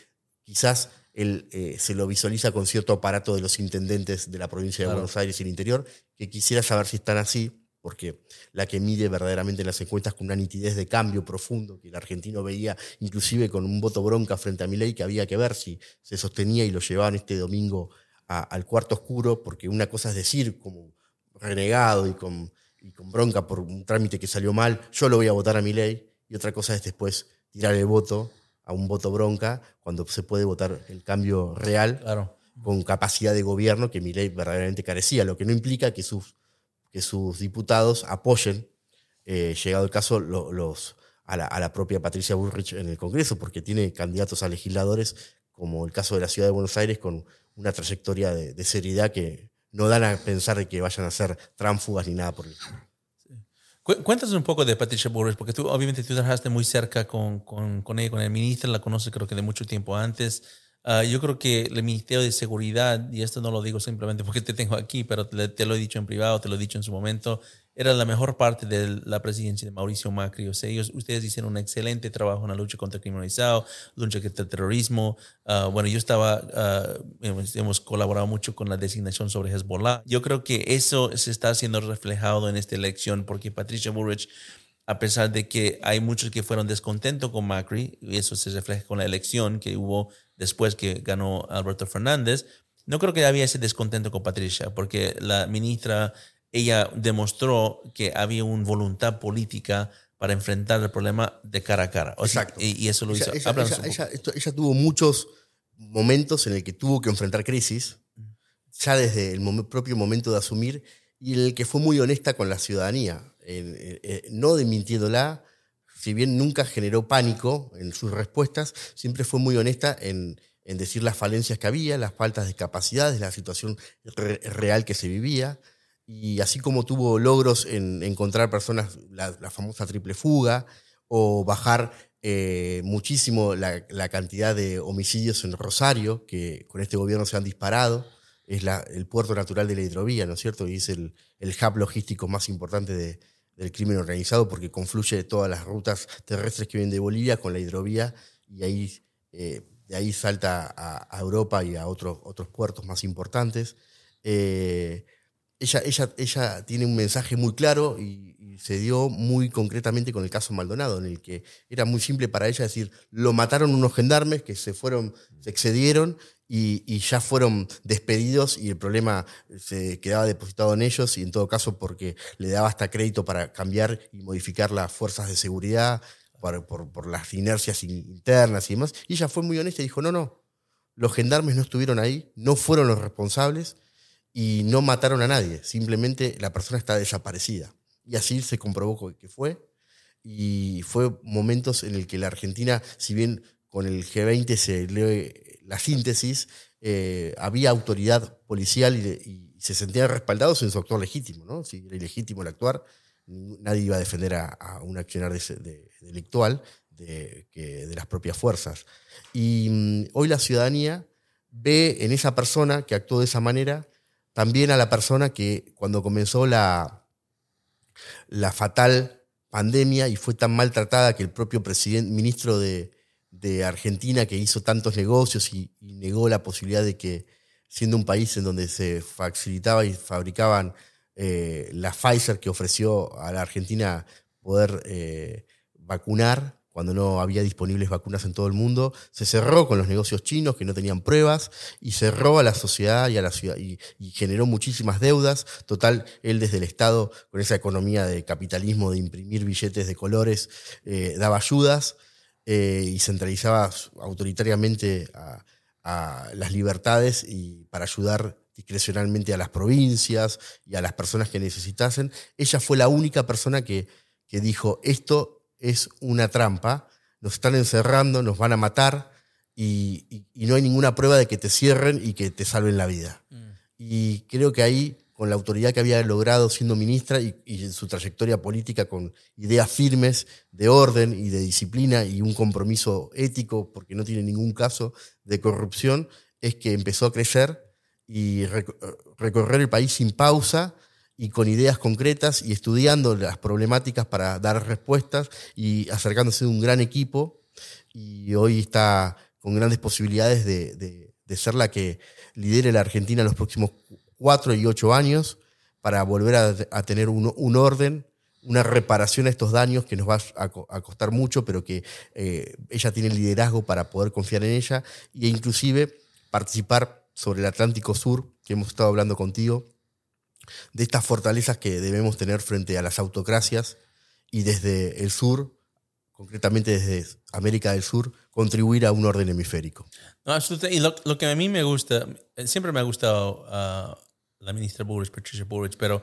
quizás él eh, se lo visualiza con cierto aparato de los intendentes de la provincia de Claro. Buenos Aires y el interior, que quisiera saber si están así, porque la que mide verdaderamente en las encuestas con una nitidez de cambio profundo, que el argentino veía inclusive con un voto bronca frente a Milei, que había que ver si se sostenía y lo llevaban este domingo a- al cuarto oscuro, porque una cosa es decir como renegado y con, y con bronca por un trámite que salió mal, yo lo voy a votar a Milei, y otra cosa es después tirar el voto a un voto bronca, cuando se puede votar el cambio real Claro. con capacidad de gobierno que Milei verdaderamente carecía, lo que no implica que sus, que sus diputados apoyen, eh, llegado el caso, lo- los, a, la, a la propia Patricia Bullrich en el Congreso, porque tiene candidatos a legisladores, como el caso de la Ciudad de Buenos Aires, con una trayectoria de, de seriedad que no dan a pensar de que vayan a ser tránfugas ni nada por el estilo. Cu- Cuéntanos un poco de Patricia Bullrich, porque tú obviamente tú trabajaste muy cerca con, con, con ella, con el ministro, la conoces creo que de mucho tiempo antes. Ah, yo creo que el Ministerio de Seguridad, y esto no lo digo simplemente porque te tengo aquí, pero te, te lo he dicho en privado, te lo he dicho en su momento, era la mejor parte de la presidencia de Mauricio Macri. O sea, ellos, ustedes hicieron un excelente trabajo en la lucha contra el crimen organizado, lucha contra el terrorismo. Ah, bueno, yo estaba, ah, hemos, hemos colaborado mucho con la designación sobre Hezbollah. Yo creo que eso se está siendo reflejado en esta elección porque Patricia Bullrich a pesar de que hay muchos que fueron descontentos con Macri, y eso se refleja con la elección que hubo después que ganó Alberto Fernández, no creo que había ese descontento con Patricia, porque la ministra, ella demostró que había una voluntad política para enfrentar el problema de cara a cara. O Exacto. y, y eso lo Ella, hizo. ella- ella- ella- esto- ella tuvo muchos momentos en el que tuvo que enfrentar crisis, ya desde el propio momento de asumir, y en el que fue muy honesta con la ciudadanía, en- en- en- no desmintiéndola, si bien nunca generó pánico en sus respuestas, siempre fue muy honesta en, en decir las falencias que había, las faltas de capacidades, la situación re- real que se vivía. Y así como tuvo logros en encontrar personas, la, famosa triple fuga, o bajar eh, muchísimo la, cantidad de homicidios en Rosario, que con este gobierno se han disparado, es el puerto natural de la hidrovía, ¿no es cierto? Y es el, el hub logístico más importante de- del crimen organizado porque confluye todas las rutas terrestres que vienen de Bolivia con la hidrovía y ahí, eh, de ahí salta a, Europa y a otros, otros puertos más importantes. Eh, ella, ella, ella tiene un mensaje muy claro y, y se dio muy concretamente con el caso Maldonado, en el que era muy simple para ella decir, lo mataron unos gendarmes que se fueron, se excedieron y, ya fueron despedidos y el problema se quedaba depositado en ellos y en todo caso porque le daba hasta crédito para cambiar y modificar las fuerzas de seguridad por, por- las inercias in- internas y demás. Y ella fue muy honesta y dijo, no, no, los gendarmes no estuvieron ahí, no fueron los responsables y no mataron a nadie, simplemente la persona está desaparecida. Y así se comprobó que fue. Y fue momentos en el que la Argentina, si bien con el G20 se lee la síntesis, eh, había autoridad policial y, se sentían respaldados en su actuar legítimo. ¿no? Si era ilegítimo el actuar, nadie iba a defender a, un accionar delictual de las propias fuerzas. Y mm, hoy la ciudadanía ve en esa persona que actuó de esa manera también a la persona que cuando comenzó la, la fatal pandemia y fue tan maltratada que el propio presidente, ministro de, de Argentina que hizo tantos negocios y, negó la posibilidad de que, siendo un país en donde se facilitaba y fabricaban eh, la Pfizer que ofreció a la Argentina poder eh, vacunar cuando no había disponibles vacunas en todo el mundo, se cerró con los negocios chinos que no tenían pruebas y cerró a la sociedad y a la ciudad y, y generó muchísimas deudas. Total, él desde el Estado, con esa economía de capitalismo, de imprimir billetes de colores, eh, daba ayudas eh, y centralizaba autoritariamente a, a las libertades y para ayudar discrecionalmente a las provincias y a las personas que necesitasen. Ella fue la única persona que, que dijo, esto es una trampa, nos están encerrando, nos van a matar y, y- y no hay ninguna prueba de que te cierren y que te salven la vida. Y creo que ahí, con la autoridad que había logrado siendo ministra y, y su trayectoria política con ideas firmes de orden y de disciplina y un compromiso ético, porque no tiene ningún caso de corrupción, es que empezó a crecer y reco- recorrer el país sin pausa y con ideas concretas y estudiando las problemáticas para dar respuestas y acercándose de un gran equipo. Y hoy está con grandes posibilidades de, de- de ser la que lidere la Argentina en los próximos cuatro y ocho años para volver a, tener un, un orden, una reparación a estos daños que nos va a, co- a costar mucho, pero que eh, ella tiene el liderazgo para poder confiar en ella e inclusive participar sobre el Atlántico Sur, que hemos estado hablando contigo, de estas fortalezas que debemos tener frente a las autocracias y desde el sur, concretamente desde América del Sur, contribuir a un orden hemisférico. Y lo, que a mí me gusta, siempre me ha gustado ah, la ministra Burrich, Patricia Burrich, pero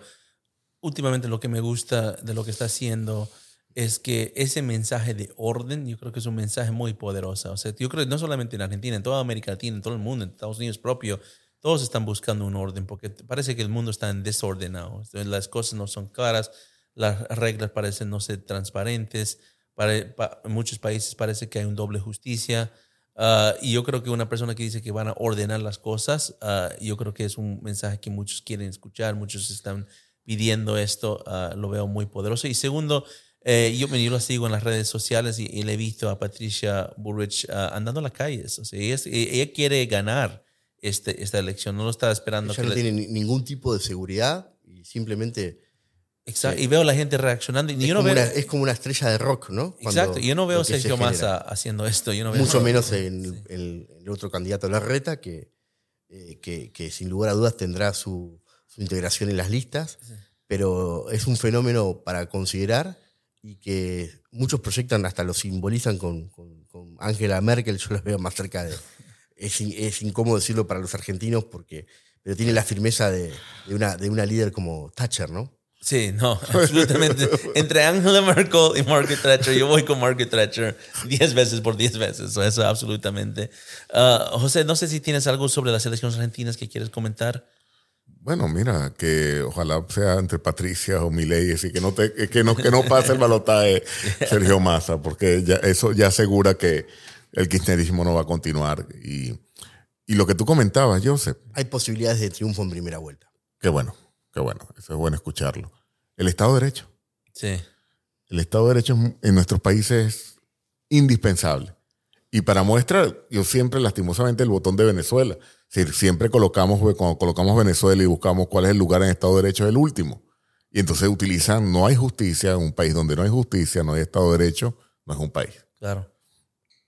últimamente lo que me gusta de lo que está haciendo es que ese mensaje de orden, yo creo que es un mensaje muy poderoso. O sea, yo creo que no solamente en Argentina, en toda América Latina, en todo el mundo, en Estados Unidos propio, todos están buscando un orden porque parece que el mundo está en desordenado. Las cosas no son claras, las reglas parecen no ser transparentes. Para, pa- en muchos países parece que hay un doble justicia. Ah, y yo creo que una persona que dice que van a ordenar las cosas, ah, yo creo que es un mensaje que muchos quieren escuchar, muchos están pidiendo esto, ah, lo veo muy poderoso. Y segundo, eh, yo, yo la sigo en las redes sociales y, y le he visto a Patricia Burrich andando a las calles. O sea, ella, es- ella quiere ganar este, esta elección, no lo está esperando. Ella que no tiene ni- ningún tipo de seguridad y simplemente Exacto, sí. y veo a la gente reaccionando. Y es, yo no como veo, una, es como una estrella de rock, ¿no? Cuando exacto, yo no veo a se Sergio genera. Massa haciendo esto. Yo no veo Mucho menos en el, el otro candidato Larreta, que, eh, que, que sin lugar a dudas tendrá su, su integración en las listas, pero es un fenómeno para considerar y que muchos proyectan, hasta lo simbolizan con, con, con Angela Merkel, yo la veo más cerca de... Es, es incómodo decirlo para los argentinos, porque, pero tiene la firmeza de, de una, de una líder como Thatcher, ¿no? Sí, no, [laughs] absolutamente. Entre Angela Merkel y Margaret Thatcher, yo voy con Margaret Thatcher 10 veces por 10 veces. Eso, eso absolutamente. Ah, José, no sé si tienes algo sobre las elecciones argentinas que quieres comentar. Bueno, mira, que ojalá sea entre Patricia o Milei, así que no, te, que no, que no pase el balotaje [laughs] Sergio Massa, porque ya, eso ya asegura que el kirchnerismo no va a continuar. Y, y lo que tú comentabas, Joseph, Hay posibilidades de triunfo en primera vuelta. qué bueno, bueno, eso es bueno escucharlo. El Estado de Derecho. Sí. El Estado de Derecho en nuestros países es indispensable. Y para muestra, yo siempre, lastimosamente, el botón de Venezuela. Es decir, siempre colocamos, cuando colocamos Venezuela y buscamos cuál es el lugar en Estado de Derecho, es el último. Y entonces utilizan, no hay justicia, en un país donde no hay justicia, no hay Estado de Derecho, no es un país. Claro.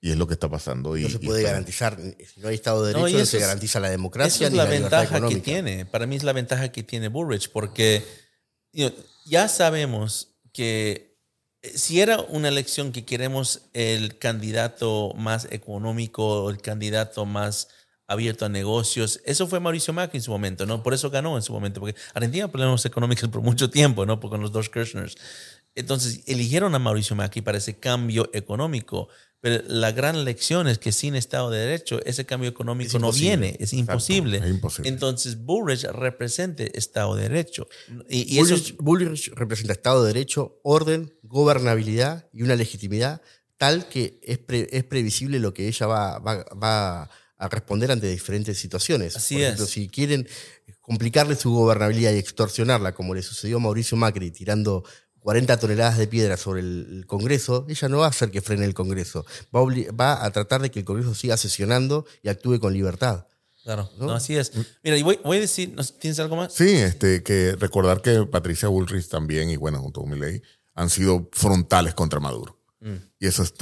Y es lo que está pasando. Y, No se puede garantizar, si no hay Estado de No, Derecho, no, eso se es- garantiza la Esa democracia es ni la, la, ventaja que tiene. Para mí es la ventaja que tiene Burrich, porque you know, ya sabemos que eh, si era una elección que queremos el candidato más económico, el candidato más abierto a negocios, eso fue Mauricio Macri en su momento, ¿no? Por eso ganó en su momento, porque Argentina tuvo problemas económicos por mucho tiempo, ¿no? Con los dos Kirchners. Entonces, eligieron a Mauricio Macri para ese cambio económico. Pero la gran lección es que sin Estado de Derecho, ese cambio económico Es no viene, es imposible. es imposible. Entonces, Bullrich representa Estado de Derecho. Y, y eso Bullrich, Bullrich representa Estado de Derecho, orden, gobernabilidad y una legitimidad tal que es, pre- es previsible lo que ella va, va- va a responder ante diferentes situaciones. Así Por ejemplo, es. si quieren complicarle su gobernabilidad y extorsionarla, como le sucedió a Mauricio Macri tirando 40 toneladas de piedra sobre el, Congreso, ella no va a hacer que frene el Congreso. Va a, obli- va a tratar de que el Congreso siga sesionando y actúe con libertad. Claro, ¿no? no, así es. Mira, y voy, voy a decir, ¿no- ¿tienes algo más? Sí, este, que recordar que Patricia Bullrich también, y bueno, junto con Milei, han sido frontales contra Maduro. Mm. Y eso es,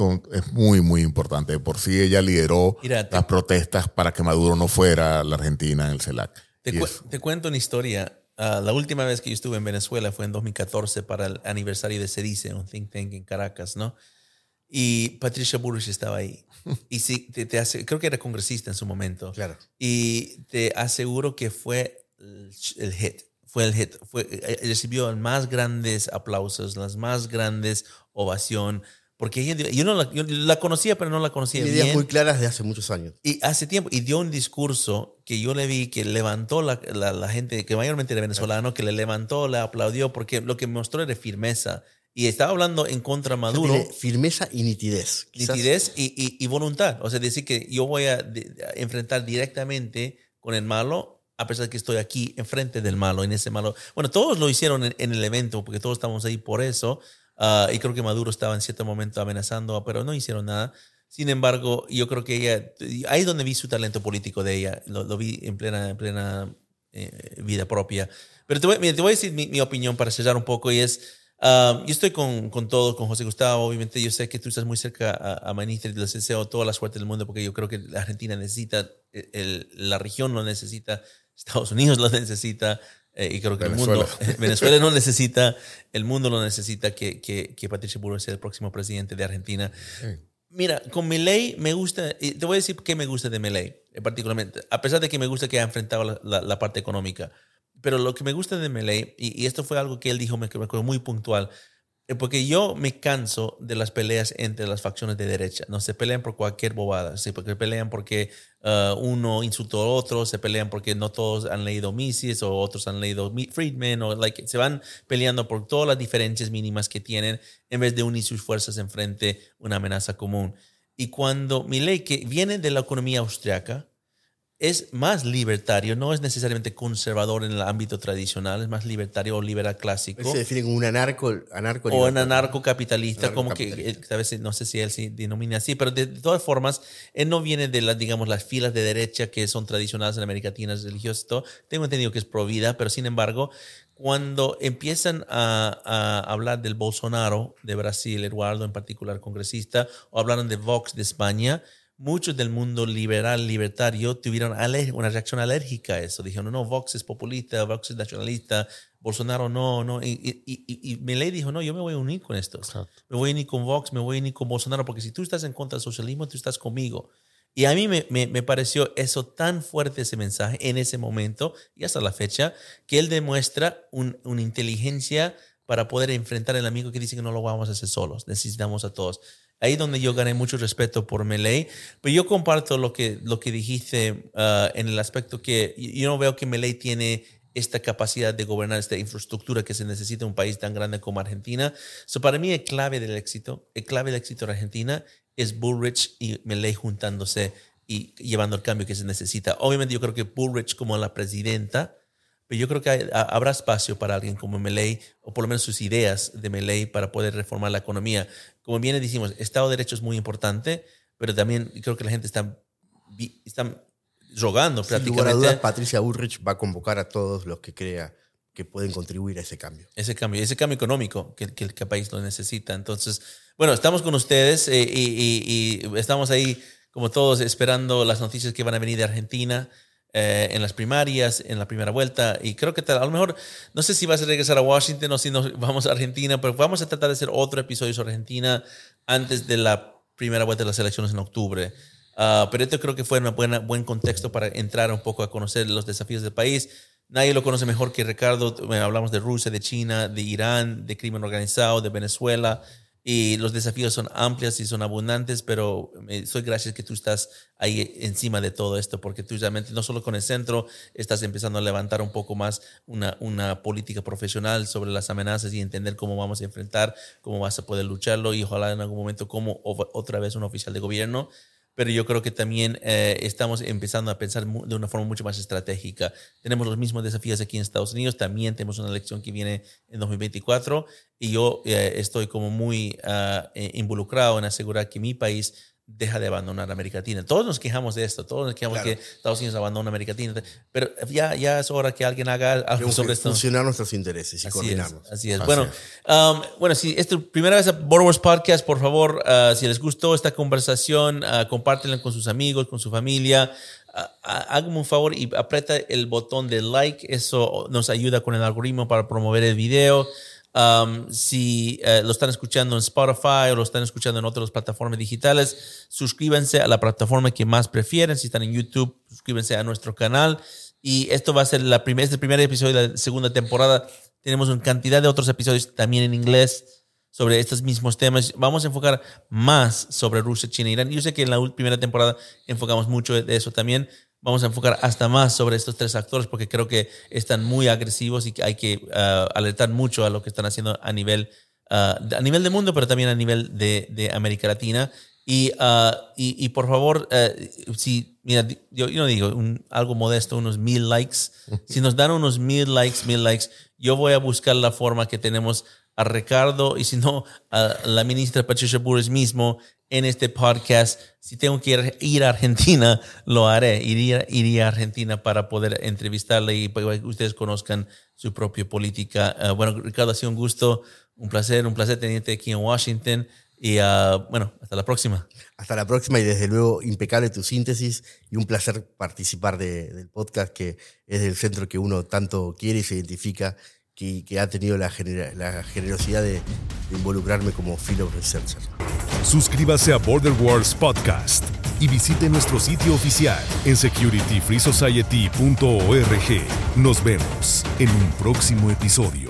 muy, muy importante. De Por sí ella lideró Mira, te- las protestas para que Maduro no fuera a la Argentina en el CELAC. Te, Y cu- eso- te cuento una historia. Ah, la última vez que yo estuve en Venezuela fue en 2014 para el aniversario de CEDICE, un think tank en Caracas, ¿no? Y Patricia Burrich estaba ahí. [laughs] Y sí, te, te hace, creo que era congresista en su momento. Claro. Y te aseguro que fue el, el hit. Fue el hit. Fue, eh, recibió los más grandes aplausos, las más grandes ovación. Porque ella, yo no la, yo la conocía, pero no la conocía Tiene ideas bien. muy claras de hace muchos años. Y hace tiempo, y dio un discurso que yo le vi que levantó la, la, la gente, que mayormente era venezolano, que le levantó, le aplaudió, porque lo que mostró era firmeza. Y estaba hablando en contra Maduro, Tiene firmeza y nitidez. Quizás- nitidez y, y, y voluntad. O sea, decir que yo voy a, de- a enfrentar directamente con el malo, a pesar de que estoy aquí enfrente del malo, en ese malo. Bueno, todos lo hicieron en, en el evento, porque todos estamos ahí por eso. Ah, y creo que Maduro estaba en cierto momento amenazando, pero no hicieron nada. Sin embargo, yo creo que ella, ahí es donde vi su talento político de ella, lo, lo vi en plena, en plena eh, vida propia. Pero te voy, mira, te voy a decir mi, mi, opinión para sellar un poco y es, uh, yo estoy con, con todo, con José Gustavo, obviamente yo sé que tú estás muy cerca a, a Manitra y les deseo toda la suerte del mundo porque yo creo que la Argentina necesita, el, el, la región lo necesita, Estados Unidos lo necesita, eh, y creo que Venezuela. el mundo, [laughs] Venezuela no necesita, el mundo lo necesita que, que, que Patricia Burro sea el próximo presidente de Argentina. Sí. Mira, con Milei me gusta, y te voy a decir qué me gusta de Milei, particularmente, a pesar de que me gusta que ha enfrentado la, la, la parte económica, pero lo que me gusta de Milei, y, y, esto fue algo que él dijo, me, me acuerdo muy puntual, porque yo me canso de las peleas entre las facciones de derecha. No se pelean por cualquier bobada, se pelean porque uh, uno insultó a otro, se pelean porque no todos han leído Mises o otros han leído Friedman, o like, se van peleando por todas las diferencias mínimas que tienen en vez de unir sus fuerzas en frente a una amenaza común. Y cuando Milley, que viene de la economía austriaca, es más libertario, no es necesariamente conservador en el ámbito tradicional, es más libertario o liberal clásico. Se define como un anarco, anarco o un anarcocapitalista, como que a veces no sé si él se denomina así, pero de, de, todas formas, él no viene de las, digamos, las filas de derecha que son tradicionales en América Latina, religiosas, todo. Tengo entendido que es pro vida, pero sin embargo, cuando empiezan a, a, hablar del Bolsonaro de Brasil, Eduardo en particular congresista, o hablaron de Vox de España, muchos del mundo liberal, libertario, tuvieron una reacción alérgica a eso. Dijeron, no, Vox es populista, Vox es nacionalista, Bolsonaro no, no. Y, y, y, y Milei dijo, no, yo me voy a unir con estos. Exacto. Me voy a unir con Vox, me voy a unir con Bolsonaro, porque si tú estás en contra del socialismo, tú estás conmigo. Y a mí me, me, me, pareció eso tan fuerte ese mensaje en ese momento y hasta la fecha, que él demuestra un, una inteligencia para poder enfrentar al amigo que dice que no lo vamos a hacer solos, necesitamos a todos. Ahí donde yo gané mucho respeto por Melee. Pero yo comparto lo que, lo que dijiste uh, en el aspecto que yo no veo que Melee tiene esta capacidad de gobernar esta infraestructura que se necesita en un país tan grande como Argentina. So, para mí el clave del éxito, el clave del éxito de Argentina es Bullrich y Melee juntándose y llevando el cambio que se necesita. Obviamente yo creo que Bullrich como la presidenta pero yo creo que hay, habrá espacio para alguien como Meley, o por lo menos sus ideas de Meley para poder reformar la economía. Como bien decimos, Estado de Derecho es muy importante, pero también creo que la gente está, está rogando Sin prácticamente. Duda, Patricia Burrich va a convocar a todos los que crea que pueden contribuir a ese cambio. Ese cambio, ese cambio económico que, que, que el país lo necesita. Entonces, bueno, estamos con ustedes eh, y, y, y estamos ahí, como todos, esperando las noticias que van a venir de Argentina. Eh, en las primarias, en la primera vuelta. Y creo que tal, a lo mejor, no sé si vas a regresar a Washington o si nos vamos a Argentina, pero vamos a tratar de hacer otro episodio sobre Argentina antes de la primera vuelta de las elecciones en octubre. Uh, pero esto creo que fue un buen contexto para entrar un poco a conocer los desafíos del país. Nadie lo conoce mejor que Ricardo. Hablamos de Rusia, de China, de Irán, de crimen organizado, de Venezuela y los desafíos son amplios y son abundantes, pero soy gracias que tú estás ahí encima de todo esto, porque tú realmente no solo con el centro estás empezando a levantar un poco más una, una política profesional sobre las amenazas y entender cómo vamos a enfrentar, cómo vas a poder lucharlo y ojalá en algún momento como otra vez un oficial de gobierno pero yo creo que también eh, estamos empezando a pensar de una forma mucho más estratégica. Tenemos los mismos desafíos aquí en Estados Unidos, también tenemos una elección que viene en 2024 y yo eh, estoy como muy uh, involucrado en asegurar que mi país deja de abandonar América Latina. Todos nos quejamos de esto, todos nos quejamos claro. que Estados Unidos abandona América Latina, pero ya, ya es hora que alguien haga algo sobre que esto. Funcionar nuestros intereses y así coordinarnos. Es, así es. Así bueno, es. Um, bueno, si es tu primera vez a Border Wars Podcast, por favor, uh, si les gustó esta conversación, uh, compártenla con sus amigos, con su familia. Uh, háganme un favor y aprieta el botón de like, eso nos ayuda con el algoritmo para promover el video. Um, si uh, lo están escuchando en Spotify o lo están escuchando en otras plataformas digitales, suscríbanse a la plataforma que más prefieren. Si están en YouTube, suscríbanse a nuestro canal. Y esto va a ser la primer, este primer episodio de la segunda temporada. Tenemos una cantidad de otros episodios también en inglés sobre estos mismos temas. Vamos a enfocar más sobre Rusia, China e Irán. Yo sé que en la primera temporada enfocamos mucho de eso también, vamos a enfocar hasta más sobre estos tres actores porque creo que están muy agresivos y que hay que uh, alertar mucho a lo que están haciendo a nivel, uh, a nivel de mundo, pero también a nivel de, de América Latina. Y, uh, y, y, por favor, si, mira, yo, yo no digo un, algo modesto, unos mil likes. [laughs] si nos dan unos mil likes, mil likes, yo voy a buscar la forma que tenemos a Ricardo y si no, a la ministra Patricia Burris mismo en este podcast. Si tengo que ir, a Argentina, [laughs] lo haré. Iría, iría a Argentina para poder entrevistarle y para que ustedes conozcan su propia política. Ah, bueno, Ricardo, ha sido un gusto, un placer, un placer tenerte aquí en Washington. Y ah, bueno, hasta la próxima. Hasta la próxima y desde luego impecable tu síntesis y un placer participar del podcast que es del centro que uno tanto quiere y se identifica que, ha tenido la, la generosidad de, involucrarme como fellow researcher. Suscríbase a Border Wars Podcast y visite nuestro sitio oficial en securityfreesociety.org. Nos vemos en un próximo episodio.